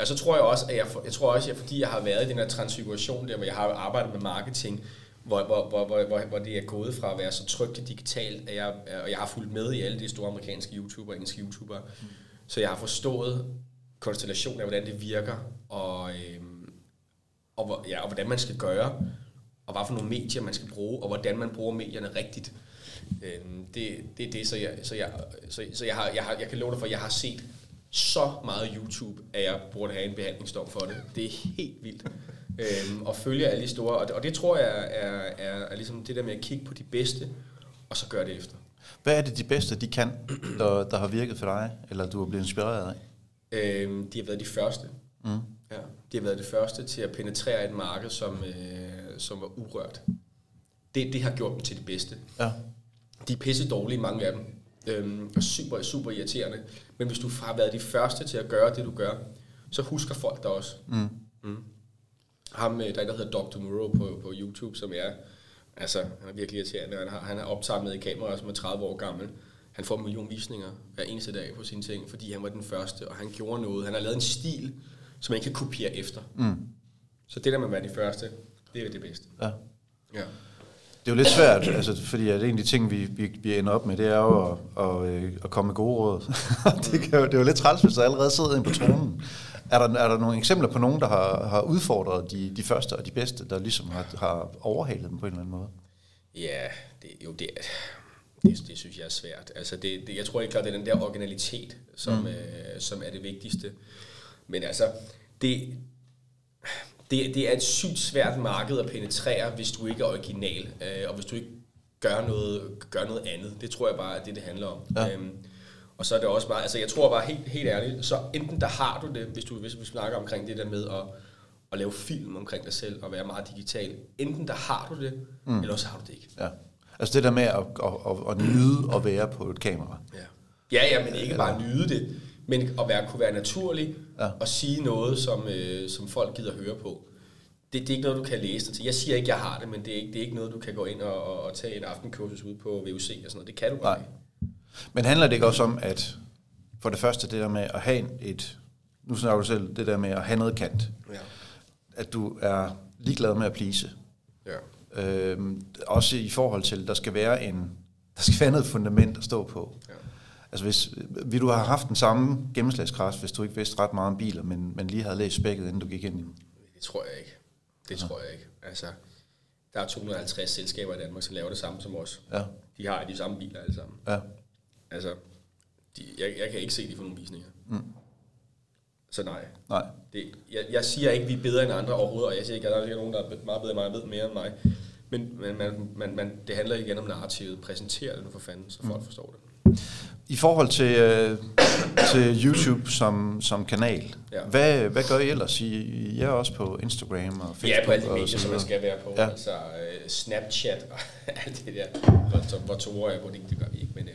og så tror jeg også, at jeg, jeg tror også, at fordi jeg har været i den her transfiguration der, hvor jeg har arbejdet med marketing, hvor, hvor, hvor, hvor, hvor, hvor det er gået fra at være så trygt digitalt, at jeg, og jeg har fulgt med i alle de store amerikanske YouTubere og engelske YouTubere, mm. så jeg har forstået konstellationen af, hvordan det virker, og, øhm, og, hvor, ja, og hvordan man skal gøre, og hvad for nogle medier man skal bruge, og hvordan man bruger medierne rigtigt. Øhm, det, det er det, så jeg, så jeg, så, så jeg, har, jeg, har, jeg kan love dig for, at jeg har set så meget YouTube, at jeg burde have en behandlingsdom for det. Det er helt vildt. Øhm, og følge alle de store, og det, og det tror jeg er, er, er ligesom det der med at kigge på de bedste, og så gøre det efter. Hvad er det de bedste, de kan, der, der har virket for dig, eller du er blevet inspireret af? Øhm, de har været de første. Mm. Ja, de har været det første til at penetrere et marked, som, øh, som var urørt. Det, det har gjort dem til det bedste. Ja. De er pisse dårlige, mange af dem. Øhm, og super, super irriterende. Men hvis du har været de første til at gøre det, du gør, så husker folk dig også. Mm. Mm. Ham, øh, der er der hedder Dr. Moreau på, på YouTube, som er, altså, han er virkelig irriterende. Han har, han optaget med i kamera, som er 30 år gammel. Han får en million visninger hver eneste dag på sine ting, fordi han var den første, og han gjorde noget. Han har lavet en stil, som man ikke kan kopiere efter. Mm. Så det der med at være de første, det er det bedste. Ja. ja. Det er jo lidt svært, altså, fordi at en af de ting, vi, vi, vi ender op med, det er jo at, at, øh, at komme med gode råd. det, kan jo, det er jo lidt træls, hvis der allerede sidder en på tronen. Er der, er der nogle eksempler på nogen, der har, har udfordret de, de første og de bedste, der ligesom har, har overhalet dem på en eller anden måde? Ja, det, jo det, det, det synes jeg er svært. Altså det, det, jeg tror ikke klart, det er den der originalitet, som, mm. øh, som er det vigtigste. Men altså, det, det, det er et sygt svært marked at penetrere, hvis du ikke er original, øh, og hvis du ikke gør noget, gør noget andet. Det tror jeg bare er det, det handler om. Ja. Øhm, og så er det også bare, altså jeg tror bare helt, helt ærligt, så enten der har du det, hvis du hvis vi snakker omkring det der med at, at lave film omkring dig selv og være meget digital, enten der har du det, mm. eller så har du det ikke. Ja. Altså det der med at, at, at, at nyde at være på et kamera. Ja, ja, ja men ikke bare nyde det, men at være, kunne være naturlig ja. og sige noget, som, øh, som folk gider høre på. Det, det er ikke noget, du kan læse dig til. Jeg siger ikke, jeg har det, men det er ikke, det er ikke noget, du kan gå ind og, og, og tage en aftenkursus ud på VUC og sådan noget. Det kan du bare ikke. Men handler det ikke også om, at for det første det der med at have et, nu snakker du selv, det der med at have noget kant, ja. at du er ligeglad med at plise. Ja. Øhm, også i forhold til, der skal være en, der skal være noget fundament at stå på. Ja. Altså hvis, vil du have haft den samme gennemslagskraft, hvis du ikke vidste ret meget om biler, men, men lige havde læst spækket, inden du gik ind i? Det tror jeg ikke. Det ja. tror jeg ikke. Altså, der er 250 selskaber i Danmark, som laver det samme som os. Ja. De har de samme biler alle sammen. Ja. Altså, de, jeg, jeg kan ikke se, de får nogle visninger. Mm. Så nej. nej. Det, jeg, jeg siger ikke, at vi er bedre end andre overhovedet, og jeg siger ikke, at der er nogen, der er meget bedre end mig, ved mere end mig. Men, men man, man, man, det handler igen om narrativet. Præsentere det nu for fanden, så folk mm. forstår det. I forhold til, øh, til YouTube som, som kanal, ja. hvad, hvad gør I ellers? I, I er også på Instagram og Facebook? Ja, på alle de medier, som man skal være på. Ja. Altså uh, Snapchat og alt det der. Hvor, hvor to er på det, det gør vi ikke. Men, uh,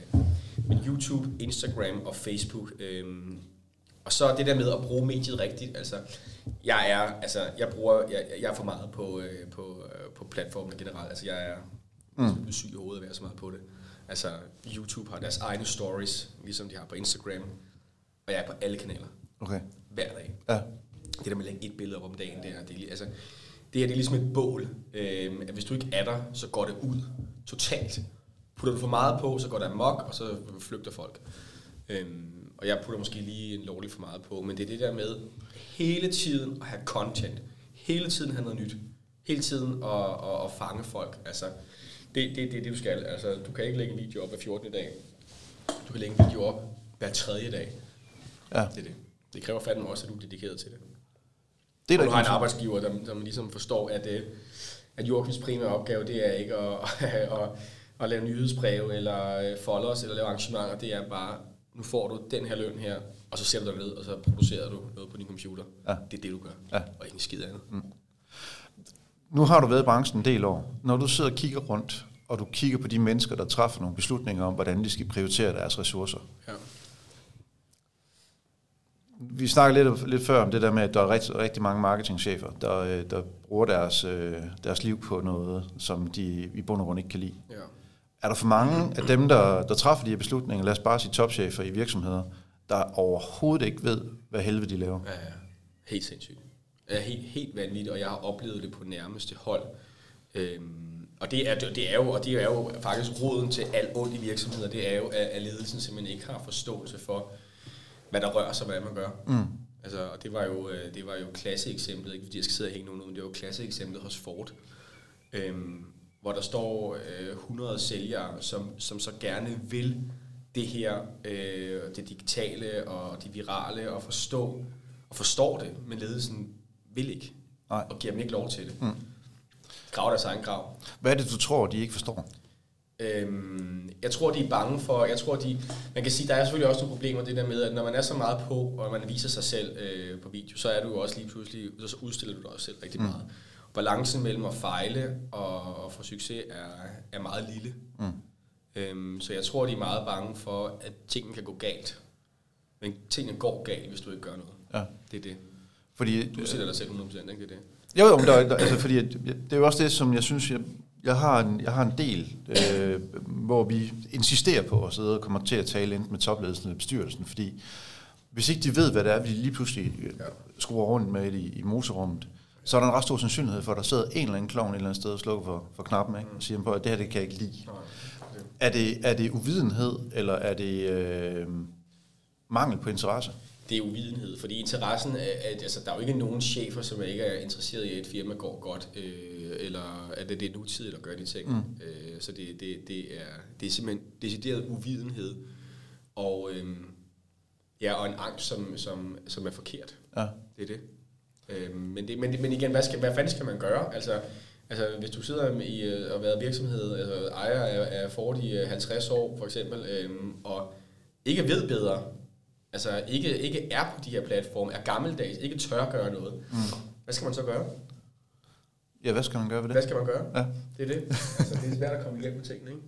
men YouTube, Instagram og Facebook. Um, og så det der med at bruge mediet rigtigt. Altså, jeg er, altså, jeg bruger, jeg, jeg er for meget på, uh, på, uh, på platformen generelt. Altså, jeg er mm. syg i hovedet at være så meget på det. Altså, YouTube har deres egne stories, ligesom de har på Instagram. Og jeg er på alle kanaler. Okay. Hver dag. Ja. Det der med at lægge et billede op om dagen, det er, det er, altså, det her det er ligesom et bål. Øh, at hvis du ikke er der, så går det ud totalt. Putter du for meget på, så går der amok, og så flygter folk. Øh, og jeg putter måske lige en lovlig for meget på, men det er det der med hele tiden at have content. Hele tiden have noget nyt. Hele tiden at, at, at fange folk. Altså, det, det, det er det, du skal. Altså, du kan ikke lægge en video op hver 14. dag. Du kan lægge en video op hver tredje dag. Ja. Det er det. Det kræver fandme også, at du er dedikeret til det. Det er Og du har en ikke arbejdsgiver, der, der ligesom forstår, at, øh, at Joachims primære opgave, det er ikke at, at, at lave nyhedsbreve, eller øh, folders, eller lave arrangementer. Det er bare, nu får du den her løn her, og så sætter du dig ned, og så producerer du noget på din computer. Ja. Det er det, du gør. Ja. Og ikke en skid andet. Nu har du været i branchen en del år. Når du sidder og kigger rundt, og du kigger på de mennesker, der træffer nogle beslutninger om, hvordan de skal prioritere deres ressourcer. Ja. Vi snakkede lidt, lidt før om det der med, at der er rigtig, rigtig mange marketingchefer, der, øh, der bruger deres, øh, deres liv på noget, som de i bund og grund ikke kan lide. ja. Er der for mange af dem, der, der træffer de her beslutninger, lad os bare sige topchefer i virksomheder, der overhovedet ikke ved, hvad helvede de laver? Ja, ja. Helt sindssygt. Ja, helt, helt vanvittigt, og jeg har oplevet det på nærmeste hold. Øhm, og det er, det er jo, og det er jo faktisk roden til alt ondt i virksomheder, det er jo, at, at ledelsen simpelthen ikke har forståelse for, hvad der rører sig, hvad man gør. Mm. Altså, og det var jo, øh, det var jo klasseeksemplet, ikke fordi jeg skal sidde og hænge nogen ud, men det var jo klasseeksemplet hos Ford, øhm, hvor der står øh, 100 sælgere, som, som så gerne vil det her, øh, det digitale og det virale, og forstå, og forstår det, men ledelsen vil ikke, Nej. og giver dem ikke lov til det. Mm. Grav deres egen grav. Hvad er det, du tror, de ikke forstår? Øhm, jeg tror, de er bange for, jeg tror, de, man kan sige, der er selvfølgelig også nogle problemer, det der med, at når man er så meget på, og man viser sig selv øh, på video, så er du jo også lige pludselig, så udstiller du dig også selv rigtig meget. Balancen mellem at fejle og, og få succes er, er meget lille. Mm. Øhm, så jeg tror, de er meget bange for, at tingene kan gå galt. Men tingene går galt, hvis du ikke gør noget. Ja. Det er det. Fordi, Du sætter dig selv 100%, ikke? Det er det. Jo, jo, men der, der, altså, fordi det er jo også det, som jeg synes, jeg, jeg, har, en, jeg har en del, øh, hvor vi insisterer på at sidde og kommer til at tale enten med topledelsen eller bestyrelsen, fordi hvis ikke de ved, hvad det er, vi lige pludselig Ja. skruer rundt med i, i motorrummet, så er der en ret stor sandsynlighed for, at der sidder en eller anden klovn et eller andet sted og slukker for, for knappen, ikke? og siger på, at det her det kan jeg ikke lide. Er det, er det uvidenhed, eller er det øh, mangel på interesse? det er uvidenhed, fordi interessen er, at altså, der er jo ikke nogen chefer, som ikke er interesseret i, at et firma går godt, øh, eller at det er nutidigt at gøre de ting. Mm. Øh, så det, det, det, er, det er simpelthen decideret uvidenhed, og, øh, ja, og en angst, som, som, som er forkert. Ja. Det er det. Øh, men, det men, men igen, hvad, skal, hvad fanden skal man gøre? Altså, altså hvis du sidder i øh, og været virksomhed, altså ejer af, af Ford i øh, 50 år for eksempel, øh, og ikke ved bedre, altså ikke, ikke er på de her platforme, er gammeldags, ikke tør at gøre noget, mm. hvad skal man så gøre? Ja, hvad skal man gøre ved det? Hvad skal man gøre? Ja. Det er det. Altså, det er svært at komme igennem tingene, ikke?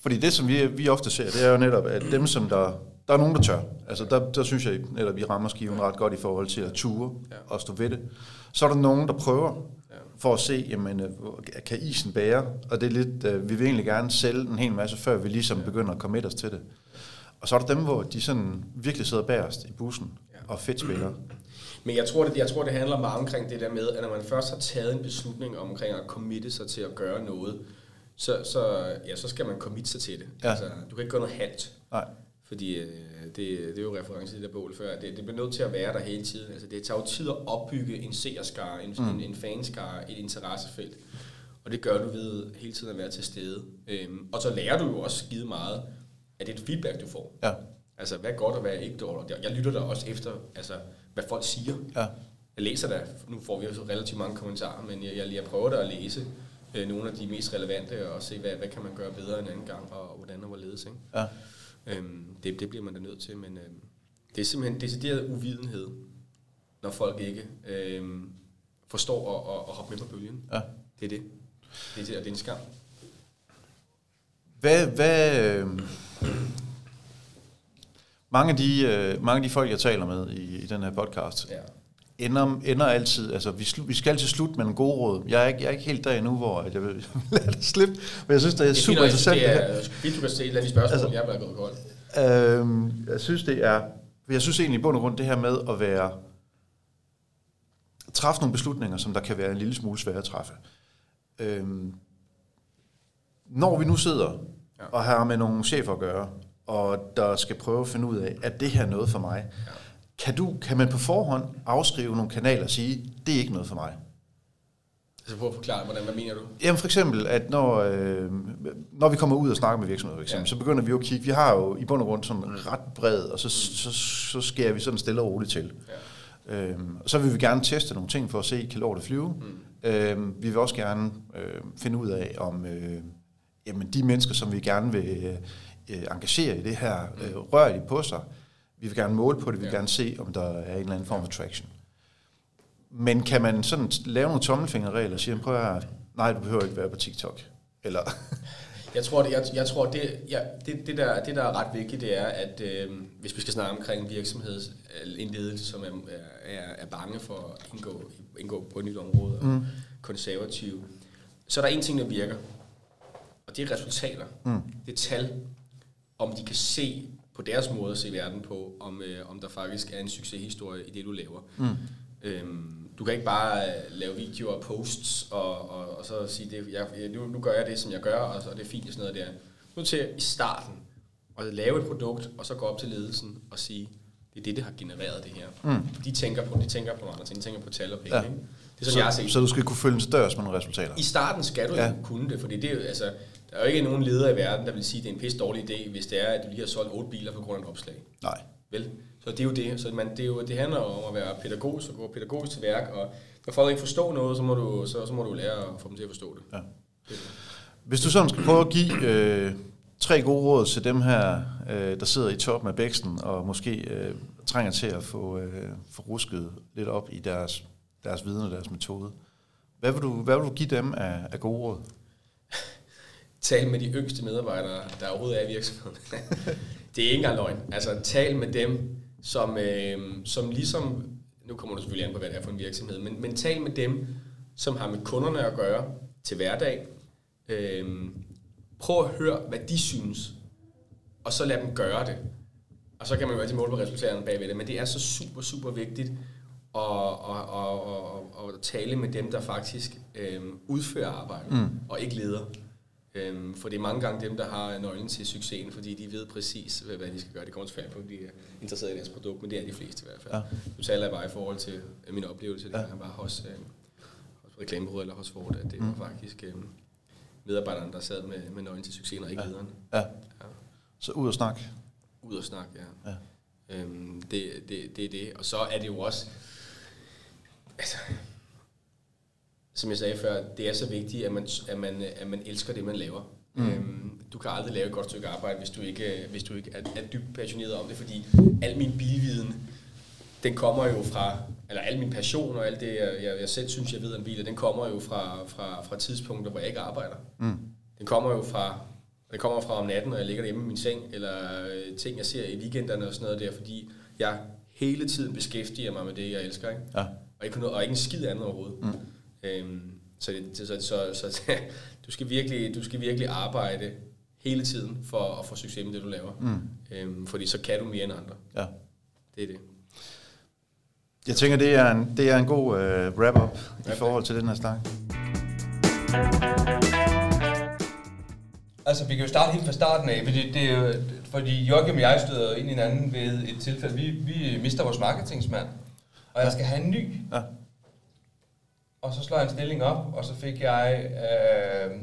Fordi det, som vi, vi ofte ser, det er jo netop, at dem, som der... Der er nogen, der tør. Altså, der, der synes jeg netop, vi rammer skiven ret godt i forhold til at ture Ja. og stå ved det. Så er der nogen, der prøver for at se, jamen, øh, kan isen bære? Og det er lidt, øh, vi vil egentlig gerne sælge en hel masse, før vi ligesom begynder at komme os til det. Og så er der dem, hvor de sådan virkelig sidder bagerst i bussen og fedt spiller. Men jeg tror, det, jeg tror, det handler meget omkring det der med, at når man først har taget en beslutning omkring at committe sig til at gøre noget, så, så, ja, så skal man committe sig til det. Ja. Altså, du kan ikke gøre noget halvt. Nej. Fordi øh, det, det er jo reference til det der bål før. Det, det bliver nødt til at være der hele tiden. Altså, det tager jo tid at opbygge en seerskare, en, mm. en, en fanskare, et interessefelt. Og det gør du ved hele tiden at være til stede. Øhm, og så lærer du jo også skide meget af det feedback, du får. Ja. Altså, hvad er godt og hvad er ikke godt. Jeg lytter da også efter, altså, hvad folk siger. Ja. Jeg læser da, nu får vi jo så relativt mange kommentarer, men jeg, jeg, jeg prøver da at læse øh, nogle af de mest relevante og se, hvad, hvad kan man gøre bedre en anden gang, og hvordan og hvorledes. Ikke? Ja. Øhm, det, det bliver man da nødt til, men øhm, det er simpelthen decideret uvidenhed, når folk ikke øhm, forstår at, at, at hoppe med på bølgen. Ja. Det er det. Det er, det, og det er en skam. Hvad, hvad, øh, mange, af de, øh, mange af de folk, jeg taler med i, i den her podcast, Ja. Ender, ender altid, altså vi, slu, vi skal altid slutte med en god råd. Jeg er ikke, jeg er ikke helt der endnu, hvor at jeg vil, jeg vil lade det slippe, men jeg synes, det er Det er super interessant. Det er fint, du kan se et eller andet spørgsmål, Altså- jeg er blevet kold. Øhm, jeg synes, det er... Jeg synes egentlig i bund og grund, det her med at være træffe nogle beslutninger, som der kan være en lille smule svære at træffe. Øhm, når vi nu sidder ja. og har med nogle chefer at gøre, og der skal prøve at finde ud af, at det her noget for mig, ja. Kan, du, kan man på forhånd afskrive nogle kanaler og sige, det er ikke noget for mig? Altså prøv at forklare, hvordan, hvad mener du? Jamen for eksempel, at når, øh, når vi kommer ud og snakker med virksomheder, for eksempel, ja. så begynder vi jo at kigge, vi har jo i bund og grund sådan ret bred, og så, så, så skærer vi sådan stille og roligt til. Ja. Øhm, og så vil vi gerne teste nogle ting for at se, kan lortet flyve. Mm. Øhm, vi vil også gerne øh, finde ud af, om øh, jamen, de mennesker, som vi gerne vil øh, engagere i det her, øh, rører de på sig. Vi vil gerne måle på det, vi vil ja. gerne se, om der er en eller anden form for traction. Men kan man sådan lave nogle tommelfingerregler og sige, prøv at nej, du behøver ikke være på TikTok? Eller jeg tror, det, jeg, jeg tror det, ja, det, det, der, det, der er ret vigtigt, det er, at øh, hvis vi skal snakke omkring virksomheds, en ledelse, som er, er, er bange for at indgå, indgå på et nyt område, og mm. konservativ, så er der en ting, der virker, og det er resultater. Mm. Det er tal, om de kan se på deres måde at se verden på, om, øh, om der faktisk er en succeshistorie i det, du laver. Mm. Øhm, du kan ikke bare øh, lave videoer og posts, og, og, og så sige, det, jeg, nu, nu gør jeg det, som jeg gør, og så er det fint og sådan noget der. Nu til i starten at lave et produkt, og så gå op til ledelsen og sige, det er det, der har genereret det her. Mm. De tænker på, de tænker på andre ting, de tænker på tal og penge. Ja. Ikke? Det er sådan, så, jeg har set. Så du skal kunne følge en større med nogle resultater? I starten skal du ja. kunne det, fordi det er altså, der er jo ikke nogen leder i verden, der vil sige, at det er en pisse dårlig idé, hvis det er, at du lige har solgt otte biler på grund af et opslag. Nej. Vel? Så det er jo det. Så man, det, er jo, det handler om at være pædagogisk og gå pædagogisk til værk, og når folk ikke forstår noget, så må du, så, så må du lære at få dem til at forstå det. Ja. Hvis du sådan skal prøve at give øh, tre gode råd til dem her, øh, der sidder i toppen af bæksten, og måske øh, trænger til at få, øh, få rusket lidt op i deres, deres viden og deres metode. Hvad vil du, hvad vil du give dem af, af gode råd? Tal med de yngste medarbejdere, der overhovedet er i virksomheden. det er ikke engang løgn. Altså, tal med dem, som, øh, som ligesom, nu kommer du selvfølgelig an på, hvad det er for en virksomhed, men, men tal med dem, som har med kunderne at gøre til hverdag. Øh, prøv at høre, hvad de synes, og så lad dem gøre det. Og så kan man jo altid måle på resultaterne bagved det, men det er så super, super vigtigt at, at, at, at, at tale med dem, der faktisk øh, udfører arbejdet, mm. og ikke leder. Øhm, for det er mange gange dem, der har nøglen til succesen, fordi de ved præcis, hvad, hvad de skal gøre. Det kommer til på, at de er interesseret i deres produkt, men det er de fleste i hvert fald. Ja. Nu taler jeg bare i forhold til øh, min oplevelse, det ja. var hos, øh, hos reklamebureau eller hos Ford, at det mm. var faktisk øh, medarbejderne, der sad med, med nøglen til succesen, og ikke ja. lederen. Ja. ja. Så ud og snak. Ud og snak, ja. ja. Øhm, det, det, det er det. Og så er det jo også... Altså, som jeg sagde før, det er så vigtigt, at man, at man, at man elsker det, man laver. Mm. Øhm, du kan aldrig lave et godt stykke arbejde, hvis du ikke, hvis du ikke er, er dybt passioneret om det, fordi al min bilviden, den kommer jo fra, eller al min passion og alt det, jeg, jeg selv synes, jeg ved om biler, den kommer jo fra, fra, fra tidspunkter, hvor jeg ikke arbejder. Mm. Den kommer jo fra, den kommer fra om natten, når jeg ligger hjemme i min seng, eller øh, ting, jeg ser i weekenderne og sådan noget der, fordi jeg hele tiden beskæftiger mig med det, jeg elsker. Ikke? Ja. Og, ikke, og ikke en skid andet overhovedet. Mm. Øhm, så, det, så, så, så, så du, skal virkelig, du skal virkelig arbejde hele tiden for at få succes med det, du laver. Mm. Øhm, fordi så kan du mere end andre. Ja. Det er det. Jeg tænker, det er en, det er en god uh, wrap-up i forhold til den her snak. Altså, vi kan jo starte helt fra starten af, fordi, det er jo, fordi Joachim og jeg støder ind i hinanden ved et tilfælde. Vi, vi mister vores marketingsmand, og jeg skal have en ny. Ja og så slår jeg en stilling op, og så fik jeg øh,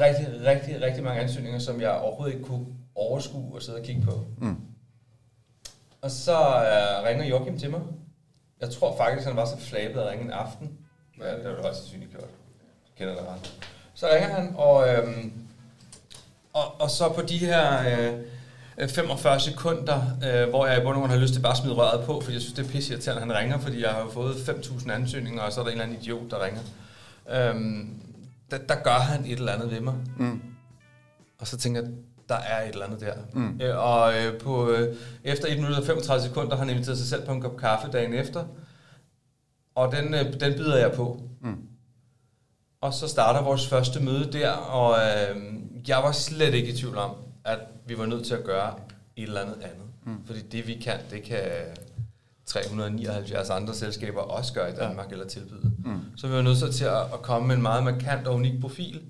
rigtig, rigtig, rigtig mange ansøgninger, som jeg overhovedet ikke kunne overskue og sidde og kigge på. Mm. Og så øh, ringer Joachim til mig. Jeg tror faktisk, han var så flabet at ringe en aften. Ja, det var det også sandsynligt gjort. Jeg kender det ret. Så ringer han, og, øh, og, og så på de her... Øh, 45 sekunder, øh, hvor jeg i bund og grund har lyst til bare at smide røret på, fordi jeg synes, det er pisse han ringer, fordi jeg har fået 5.000 ansøgninger, og så er der en eller anden idiot, der ringer. Øhm, der, der gør han et eller andet ved mig. Mm. Og så tænker jeg, der er et eller andet der. Mm. Øh, og øh, på, øh, efter 1 minut og 35 sekunder har han inviteret sig selv på en kop kaffe dagen efter, og den, øh, den byder jeg på. Mm. Og så starter vores første møde der, og øh, jeg var slet ikke i tvivl om, at vi var nødt til at gøre et eller andet andet. Mm. Fordi det vi kan, det kan, 379 andre selskaber også gør i Danmark ja. eller tilbyder. Mm. Så vi var nødt til at, at komme med en meget markant og unik profil,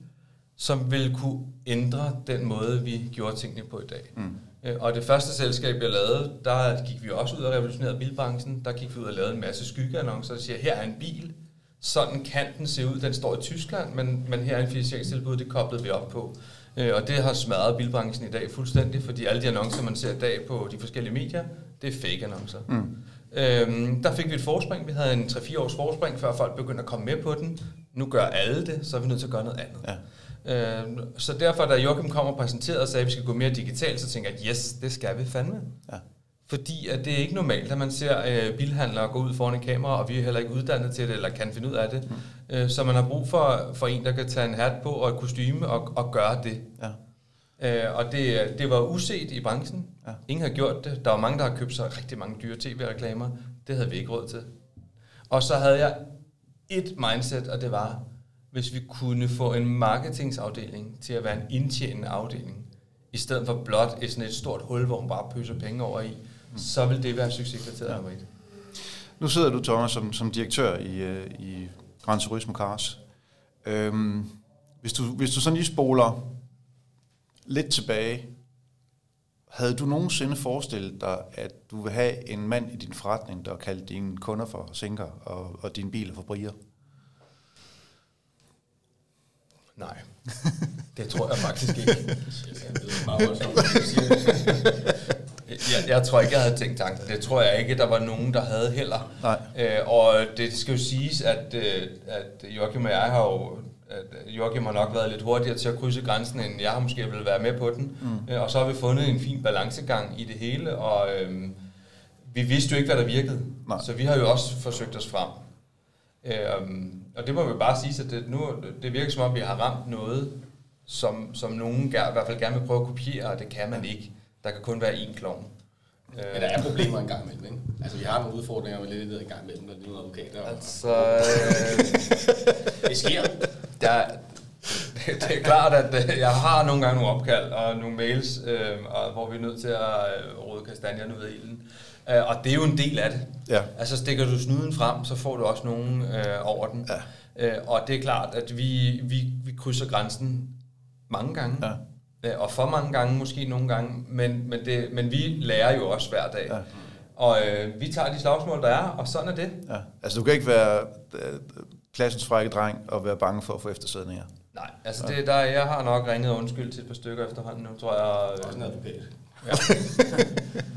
som vil kunne ændre den måde, vi gjorde tingene på i dag. Mm. Øh, og det første selskab, jeg lavede, der gik vi også ud og revolutionerede bilbranchen. Der gik vi ud og lavede en masse skyggeannoncer, der siger, her er en bil, sådan kan den se ud. Den står i Tyskland, men, men her er en finansieringstilbud, det koblede vi op på. Øh, og det har smadret bilbranchen i dag fuldstændig, fordi alle de annoncer, man ser i dag på de forskellige medier, det er fake annoncer. Mm. Øhm, der fik vi et forspring. Vi havde en 3-4 års forspring, før folk begyndte at komme med på den. Nu gør alle det, så er vi nødt til at gøre noget andet. Ja. Øhm, så derfor, da Joachim kom og præsenterede og sagde, at vi skal gå mere digitalt, så tænkte jeg, yes, det skal vi fandme. Ja. Fordi at det er ikke normalt, at man ser øh, bilhandlere gå ud foran en kamera, og vi er heller ikke uddannet til det, eller kan finde ud af det. Mm. Øh, så man har brug for, for en, der kan tage en hat på og et kostyme og, og gøre det. Ja. Øh, og det, det var uset i branchen. Ja. Ingen har gjort det. Der var mange, der har købt sig rigtig mange dyre tv-reklamer. Det havde vi ikke råd til. Og så havde jeg et mindset, og det var, hvis vi kunne få en marketingsafdeling til at være en indtjenende afdeling, i stedet for blot et, sådan et stort hul, hvor man bare pøser penge over i, mm. så vil det være succeskriteriet ja. nummer et. Nu sidder du, Thomas, som, som direktør i, øh, i Grand Turismo Cars. Øhm, hvis, du, hvis du sådan lige spoler lidt tilbage, havde du nogensinde forestillet dig, at du vil have en mand i din forretning, der kaldte dine kunder for sænker og, og dine biler for brier? Nej, det tror jeg faktisk ikke. jeg, jeg tror ikke, jeg havde tænkt tanken. Det tror jeg ikke, der var nogen, der havde heller. Nej. Øh, og det skal jo siges, at, øh, at Joachim og jeg har jo at Joachim har nok været lidt hurtigere til at krydse grænsen, end jeg har måske vil være med på den. Mm. Øh, og så har vi fundet en fin balancegang i det hele, og øhm, vi vidste jo ikke, hvad der virkede. Nej. Så vi har jo også forsøgt os frem. Øhm, og det må vi bare sige, at det, nu, det virker som om, vi har ramt noget, som, som nogen gerne, i hvert fald gerne vil prøve at kopiere, og det kan man ikke. Der kan kun være én klovn. Men der er problemer en gang imellem, ikke? Altså, vi har nogle udfordringer med lidt en gang imellem, når det er nogle advokater. Altså, øh, det sker. Der, det, er klart, at øh, jeg har nogle gange nogle opkald og nogle mails, øh, og, hvor vi er nødt til at øh, råde kastanjerne af ilden. Øh, og det er jo en del af det. Ja. Altså stikker du snuden frem, så får du også nogen øh, over den. Ja. Øh, og det er klart, at vi, vi, vi krydser grænsen mange gange. Ja. Øh, og for mange gange, måske nogle gange, men, men, det, men vi lærer jo også hver dag. Ja. Og øh, vi tager de slagsmål, der er, og sådan er det. Ja. Altså du kan ikke være øh, klassens frække dreng og være bange for at få eftersædninger? Nej, altså det, der, jeg har nok ringet undskyld til et par stykker efterhånden nu, tror jeg. Også en advokat. Ja.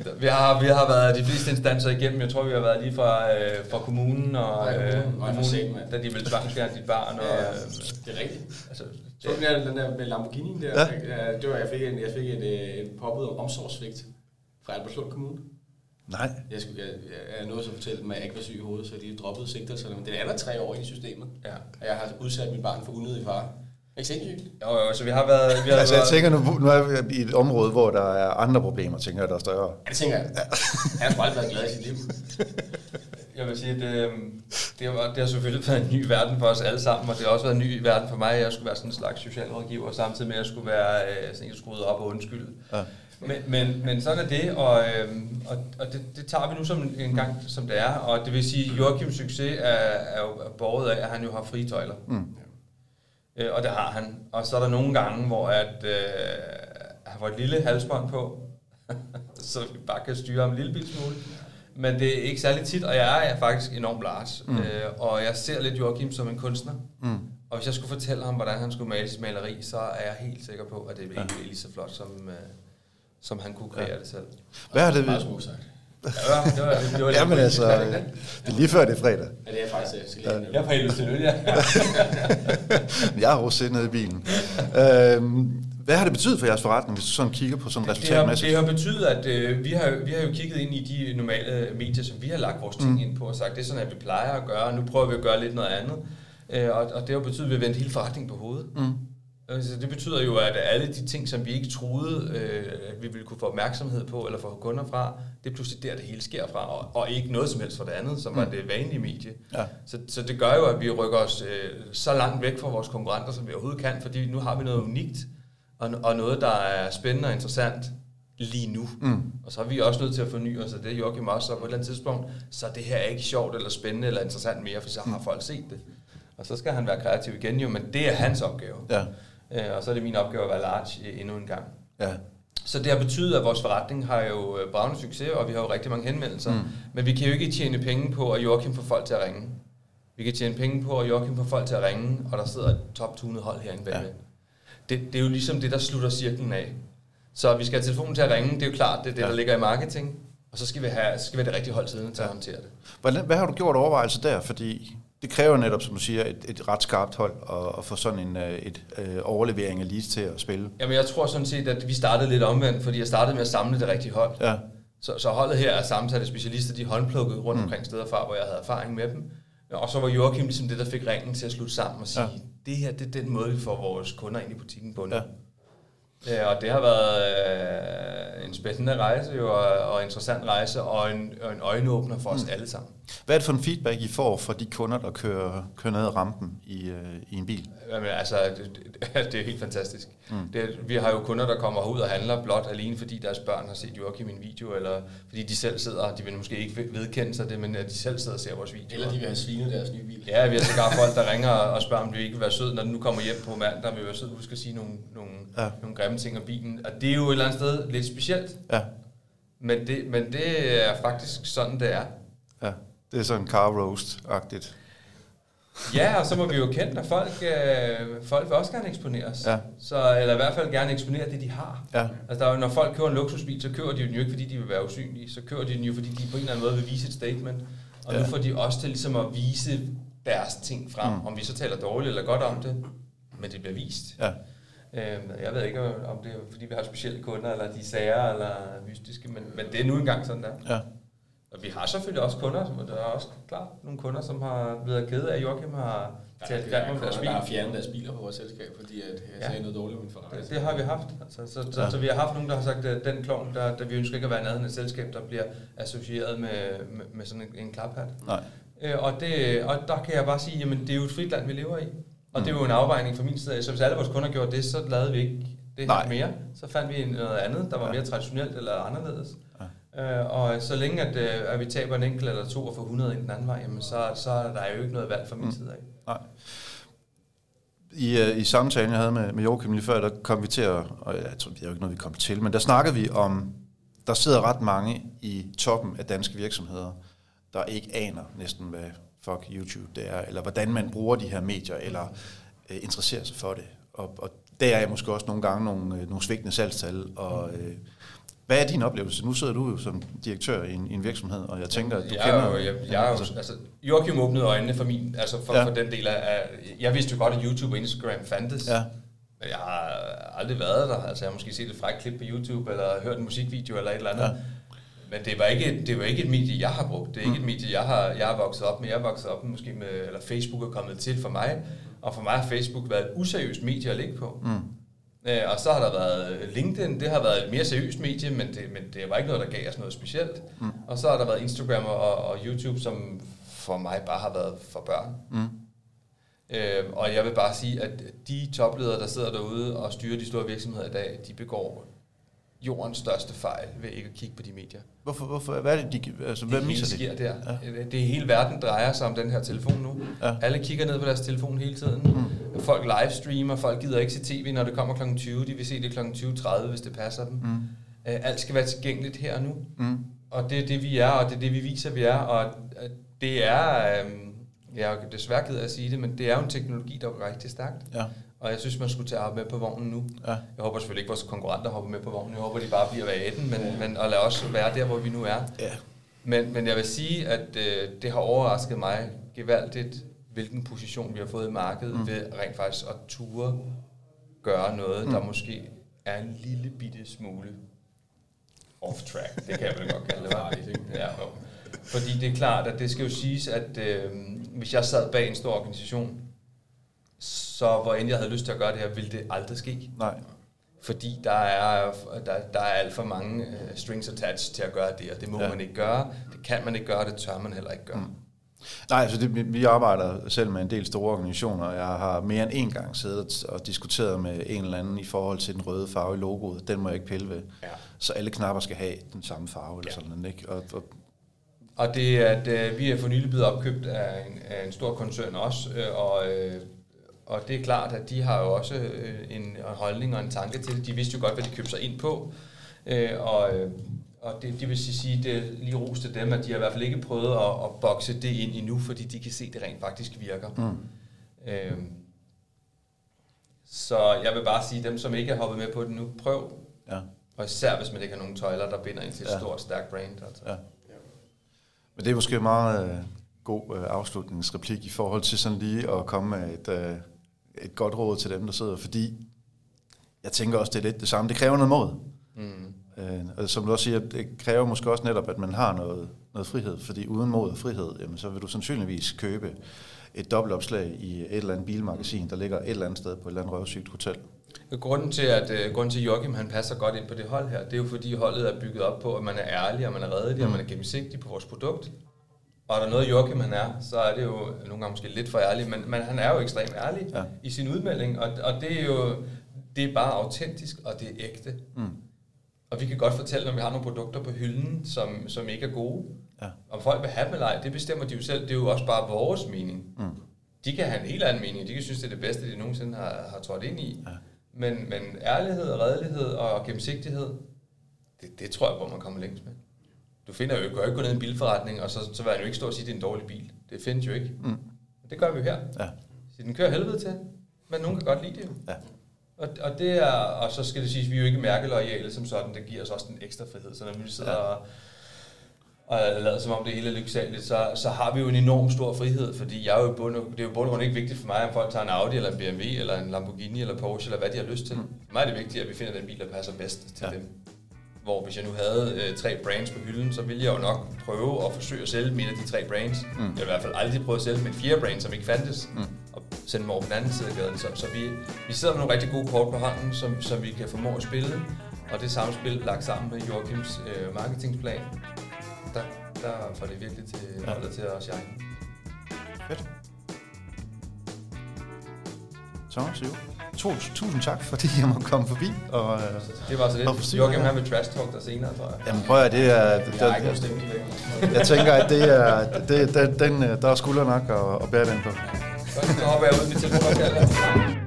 vi, har, vi har været de fleste instanser igennem. Jeg tror, vi har været lige fra, øh, fra kommunen, og, øh, kommunen, kommunen da de ville tvangsfjerne dit barn. Og, ja, øh, det er rigtigt. Altså, så den der, den der med Lamborghini der, ja. det var, jeg fik, en, jeg fik et, et påbud om omsorgsvigt fra Albertslund Kommune. Nej. Jeg, skulle, jeg, jeg, jeg nåede så at fortælle dem, at jeg ikke var syg i hovedet, så de droppede sigtelserne. Men det er der tre år i systemet. Ja. Og jeg har udsat mit barn for unødig far. Ikke sindssygt? Jo, jo, så vi har været... Vi har altså, jeg tænker, nu, nu er vi i et område, hvor der er andre problemer, tænker jeg, der er større. Ja, det tænker jeg. Ja. Han har aldrig været glad i sit liv. Jeg vil sige, det, øhm, det, har, det har selvfølgelig været en ny verden for os alle sammen, og det har også været en ny verden for mig. Jeg skulle være sådan en slags socialrådgiver, samtidig med, at jeg skulle være øh, sådan en, der op og undskylde. Ja. Men, men, men sådan er det, og, øhm, og, og det, det tager vi nu som en gang, som det er. Og det vil sige, at Joachims succes er, er jo båret af, at han jo har frie tøjler. Mm. Øh, og det har han. Og så er der nogle gange, hvor at, øh, han får et lille halsbånd på, så vi bare kan styre ham en lille smule. Men det er ikke særlig tit, og jeg er faktisk enormt Lars. Mm. Øh, og jeg ser lidt Joachim som en kunstner. Mm. Og hvis jeg skulle fortælle ham, hvordan han skulle male sit maleri, så er jeg helt sikker på, at det ja. ikke lige så flot, som, øh, som han kunne kreere ja. det selv. Hvad har det været? sagt. Ja, det var, det var Jamen altså, det er lige før det er fredag. Ja, det er faktisk. Jeg, ja. jeg er på helvede til øl, ja. jeg har også nede i bilen. øhm, hvad har det betydet for jeres forretning, hvis du sådan kigger på sådan resultatmæssigt? Det har, det har betydet, at øh, vi, har, vi har jo kigget ind i de normale medier, som vi har lagt vores ting mm. ind på, og sagt, det er sådan, at vi plejer at gøre, og nu prøver vi at gøre lidt noget andet. Øh, og, og det har betydet, at vi har vendt hele forretningen på hovedet. Mm. Altså, det betyder jo, at alle de ting, som vi ikke troede, øh, at vi ville kunne få opmærksomhed på, eller få kunder fra, det er pludselig der, det hele sker fra, og, og ikke noget som helst fra det andet, som mm. var det vanlige medie. Ja. Så, så det gør jo, at vi rykker os øh, så langt væk fra vores konkurrenter, som vi overhovedet kan, fordi nu har vi noget unikt, og, og noget, der er spændende og interessant lige nu. Mm. Og så er vi også nødt til at forny os, og det er Joachim også, og på et eller andet tidspunkt, så det her er ikke sjovt eller spændende eller interessant mere, for så har folk set det. Og så skal han være kreativ igen jo, men det er hans opgave. Ja. Øh, og så er det min opgave at være large øh, endnu en gang. Ja. Så det har betydet, at vores forretning har jo øh, bravende succes, og vi har jo rigtig mange henvendelser. Mm. Men vi kan jo ikke tjene penge på, at Joachim får folk til at ringe. Vi kan tjene penge på, at Joachim får folk til at ringe, og der sidder et top hold herinde bagved. Ja. Det, det er jo ligesom det, der slutter cirklen af. Så vi skal have telefonen til at ringe, det er jo klart, det er det, ja. der ligger i marketing. Og så skal vi have, skal vi have det rigtige hold siden til ja. at håndtere det. Hvordan, hvad har du gjort overvejelser der? Fordi det kræver netop, som du siger, et, et ret skarpt hold at, at få sådan en øh, et, øh, overlevering af leads til at spille. Jamen jeg tror sådan set, at vi startede lidt omvendt, fordi jeg startede med at samle det rigtige hold. Ja. Så, så holdet her er sammensat af specialister, de håndplukkede rundt mm. omkring steder fra, hvor jeg havde erfaring med dem. Og så var Joachim ligesom det, der fik ringen til at slutte sammen og sige, ja. det her det er den måde, vi får vores kunder ind i butikken på nu. Ja. Ja, og det har været øh, en spændende rejse jo, og, og interessant rejse, og en, og en øjenåbner for os mm. alle sammen. Hvad er det for en feedback, I får fra de kunder, der kører, kører ned ad rampen i, øh, i en bil? Jamen, altså, det, det, er helt fantastisk. Mm. Det, vi har jo kunder, der kommer ud og handler blot alene, fordi deres børn har set Joachim i en video, eller fordi de selv sidder, de vil måske ikke vedkende sig det, men de selv sidder og ser vores video. Eller de vil have svinet deres nye bil. Ja, vi har sågar folk, der ringer og spørger, om vi ikke vil være sød, når den nu kommer hjem på mandag, vil være sød, husk at sige nogle, nogle, ja. nogle grimme ting om bilen. Og det er jo et eller andet sted lidt specielt. Ja. Men det, men det er faktisk sådan, det er. Ja, det er sådan car roast-agtigt. Ja, og så må vi jo kende, at folk, øh, folk vil også gerne eksponeres. Ja. Så, eller i hvert fald gerne eksponere det, de har. Ja. Altså, der er, når folk køber en luksusbil, så køber de den jo ikke, fordi de vil være usynlige. Så køber de den jo, fordi de på en eller anden måde vil vise et statement. Og ja. nu får de også til ligesom at vise deres ting frem. Mm. Om vi så taler dårligt eller godt om det, men det bliver vist. Ja. Øhm, jeg ved ikke, om det er, fordi vi har specielle kunder, eller de sager, eller mystiske, men, men det er nu engang sådan der. Ja. Og vi har selvfølgelig også kunder, som, der er også klart nogle kunder, som har været kede af, at Joachim har talt grimt om deres biler. Der har fjernet deres biler på vores selskab, fordi at jeg ja. sagde noget dårligt om min Ferrari. Det, det, har vi haft. Altså, så, så, ja. så, vi har haft nogen, der har sagt, at den klovn, der, der vi ønsker ikke at være nærheden af et selskab, der bliver associeret med, med, med sådan en, en klaphat. Nej. Øh, og, det, og der kan jeg bare sige, jamen det er jo et frit land, vi lever i. Og mm. det er jo en afvejning fra min side Så hvis alle vores kunder gjorde det, så lavede vi ikke det her mere. Så fandt vi noget andet, der var ja. mere traditionelt eller anderledes. Øh, og så længe at, øh, at vi taber en enkelt eller to og får 100 ind den anden vej, jamen så, så er der jo ikke noget valg fra min mm. side af. Nej. I, uh, I samtalen, jeg havde med, med Joachim lige før, der kom vi til at, og jeg tror, det er jo ikke noget, vi kom til, men der snakkede vi om, der sidder ret mange i toppen af danske virksomheder, der ikke aner næsten, hvad fuck YouTube det er, eller hvordan man bruger de her medier, eller uh, interesserer sig for det. Og, og der er måske også nogle gange nogle, uh, nogle svigtende salgstal, og uh, hvad er din oplevelse? Nu sidder du jo som direktør i en, i en virksomhed, og jeg tænker, at du jeg kender... Jo, jeg, jeg, altså, altså, Joachim åbnede øjnene for min, altså for, ja. for den del af... Jeg vidste jo godt, at YouTube og Instagram fandtes. Ja. Men jeg har aldrig været der. Altså, jeg har måske set et frækt klip på YouTube, eller hørt en musikvideo, eller et eller andet. Ja. Men det var, ikke, det var ikke et medie, jeg har brugt. Det er ikke mm. et medie, jeg har, jeg har vokset op med. Jeg har vokset op med, måske med, eller Facebook er kommet til for mig. Og for mig har Facebook været et useriøst medie at ligge på. Mm. Øh, og så har der været LinkedIn, det har været et mere seriøst medie, men det, men det var ikke noget, der gav os noget specielt. Mm. Og så har der været Instagram og, og YouTube, som for mig bare har været for børn. Mm. Øh, og jeg vil bare sige, at de topledere, der sidder derude og styrer de store virksomheder i dag, de begår jordens største fejl ved ikke at kigge på de medier. Hvorfor? hvorfor hvad er det, de, altså, hvad det hele sker der. Ja. Det hele verden drejer sig om den her telefon nu. Ja. Alle kigger ned på deres telefon hele tiden. Mm. Folk livestreamer, folk gider ikke se tv, når det kommer kl. 20. De vil se det kl. 20.30, hvis det passer dem. Mm. Alt skal være tilgængeligt her og nu. Mm. Og det er det, vi er, og det er det, vi viser, vi er. Og det er, øhm, jeg er desværre ked af at sige det, men det er jo en teknologi, der er rigtig stærkt. Ja. Og jeg synes, man skulle tage med på vognen nu. Ja. Jeg håber selvfølgelig ikke, at vores konkurrenter hopper med på vognen. Jeg håber, de bare bliver ved 18, men, ja. men og lad os være der, hvor vi nu er. Ja. Men, men jeg vil sige, at øh, det har overrasket mig gevaldigt, hvilken position vi har fået i markedet, mm. ved rent faktisk at ture gøre noget, mm. der måske er en lille bitte smule off-track. Det kan jeg vel godt kalde det. Farligt, ja, Fordi det er klart, at det skal jo siges, at øh, hvis jeg sad bag en stor organisation, så hvor end jeg havde lyst til at gøre det her, ville det aldrig ske. Nej. Fordi der er, der, der er alt for mange uh, strings attached til at gøre det, og det må ja. man ikke gøre. Det kan man ikke gøre, det tør man heller ikke gøre. Mm. Nej, altså det, vi arbejder selv med en del store organisationer, og jeg har mere end en gang siddet og diskuteret med en eller anden i forhold til den røde farve i logoet. Den må jeg ikke pille ved. Ja. Så alle knapper skal have den samme farve eller Ja. sådan noget, ikke? Og, og, Og det er, at øh, vi er for nylig blevet opkøbt af en, af en stor koncern også, øh, og, øh, og det er klart, at de har jo også øh, en holdning og en tanke til det. De vidste jo godt, hvad de købte sig ind på, øh, og, øh, og det, det vil sige, det lige ros til dem, at de har i hvert fald ikke prøvet at, at bokse det ind endnu, fordi de kan se, at det rent faktisk virker. mm, Øh, så jeg vil bare sige, dem som ikke er hoppet med på det nu, prøv, ja. og især hvis man ikke har nogen tøjler, der binder ind til et Ja. stort, stærkt brand. Altså. Ja. Men det er måske en meget øh, god øh, afslutningsreplik i forhold til sådan lige at komme med et, øh, et godt råd til dem, der sidder, fordi jeg tænker også, det er lidt det samme. Det kræver noget mod. Mm. Øh, og som du også siger, det kræver måske også netop, at man har noget, noget frihed, fordi uden mod og frihed, jamen, så vil du sandsynligvis købe et dobbeltopslag i et eller andet bilmagasin, der ligger et eller andet sted på et eller andet røvsygt hotel. Grunden til, at uh, grunden til, Joachim han passer godt ind på det hold her, det er jo fordi holdet er bygget op på, at man er ærlig, og man er redelig, mm. og man er gennemsigtig på vores produkt. Og er der noget Joachim han er, så er det jo nogle gange måske lidt for ærlig, men, men han er jo ekstremt ærlig Ja. i sin udmelding, og, og det er jo det er bare autentisk, og det er ægte. Mm. Og vi kan godt fortælle, når vi har nogle produkter på hylden, som, som ikke er gode. Ja. Om folk vil have dem eller ej, det bestemmer de jo selv. Det er jo også bare vores mening. Mm. De kan have en helt anden mening. De kan synes, det er det bedste, de nogensinde har, har trådt ind i. Ja. Men, men ærlighed redelighed og gennemsigtighed, det, det tror jeg på, man kommer længst med. Du finder jo kan jo ikke gå ned i en bilforretning, og så, så vil han jo ikke stå og sige, at det er en dårlig bil. Det findes jo ikke. Mm. Det gør vi jo her. Ja. Så den kører helvede til, men nogen kan godt lide det jo. Ja. Og, og, det er, og så skal det siges, at vi er jo ikke mærkeloyale som sådan. Det giver os også en ekstra frihed. Så når vi sidder Ja. og, og lader som om det hele er lyksaligt, så, så har vi jo en enorm stor frihed, fordi jeg er jo bund, det er jo bund grund ikke vigtigt for mig, om folk tager en Audi eller en BMW eller en Lamborghini eller Porsche eller hvad de har lyst til. Mm. For mig er det vigtigt, at vi finder den bil, der passer bedst til ja. dem. Hvor hvis jeg nu havde øh, tre brands på hylden, så ville jeg jo nok prøve at forsøge at sælge mine af de tre brands. Mm. Jeg vil i hvert fald aldrig prøve at sælge mit fjerde brand, som ikke fandtes, Mm. og sende dem over på den anden side af gaden. Så, så vi, vi sidder med nogle rigtig gode kort på hånden, som, som vi kan formå at spille. Og det samspil lagt sammen med Joachims øh, marketingsplan, der, der får det virkelig til Ja. til at shine. Fedt. Thomas, jo. Tusind, tusind tak, fordi jeg må komme forbi. Og, øh, Det var så lidt. Joachim han vil trash talk der senere, tror jeg. jamen prøv at det er... Jeg har ikke nogen stemme jeg tænker, at det er, det, det, den, øh, der er skulder nok at, at bære den på. Godt, så hopper jeg ud i mit telefonopkald.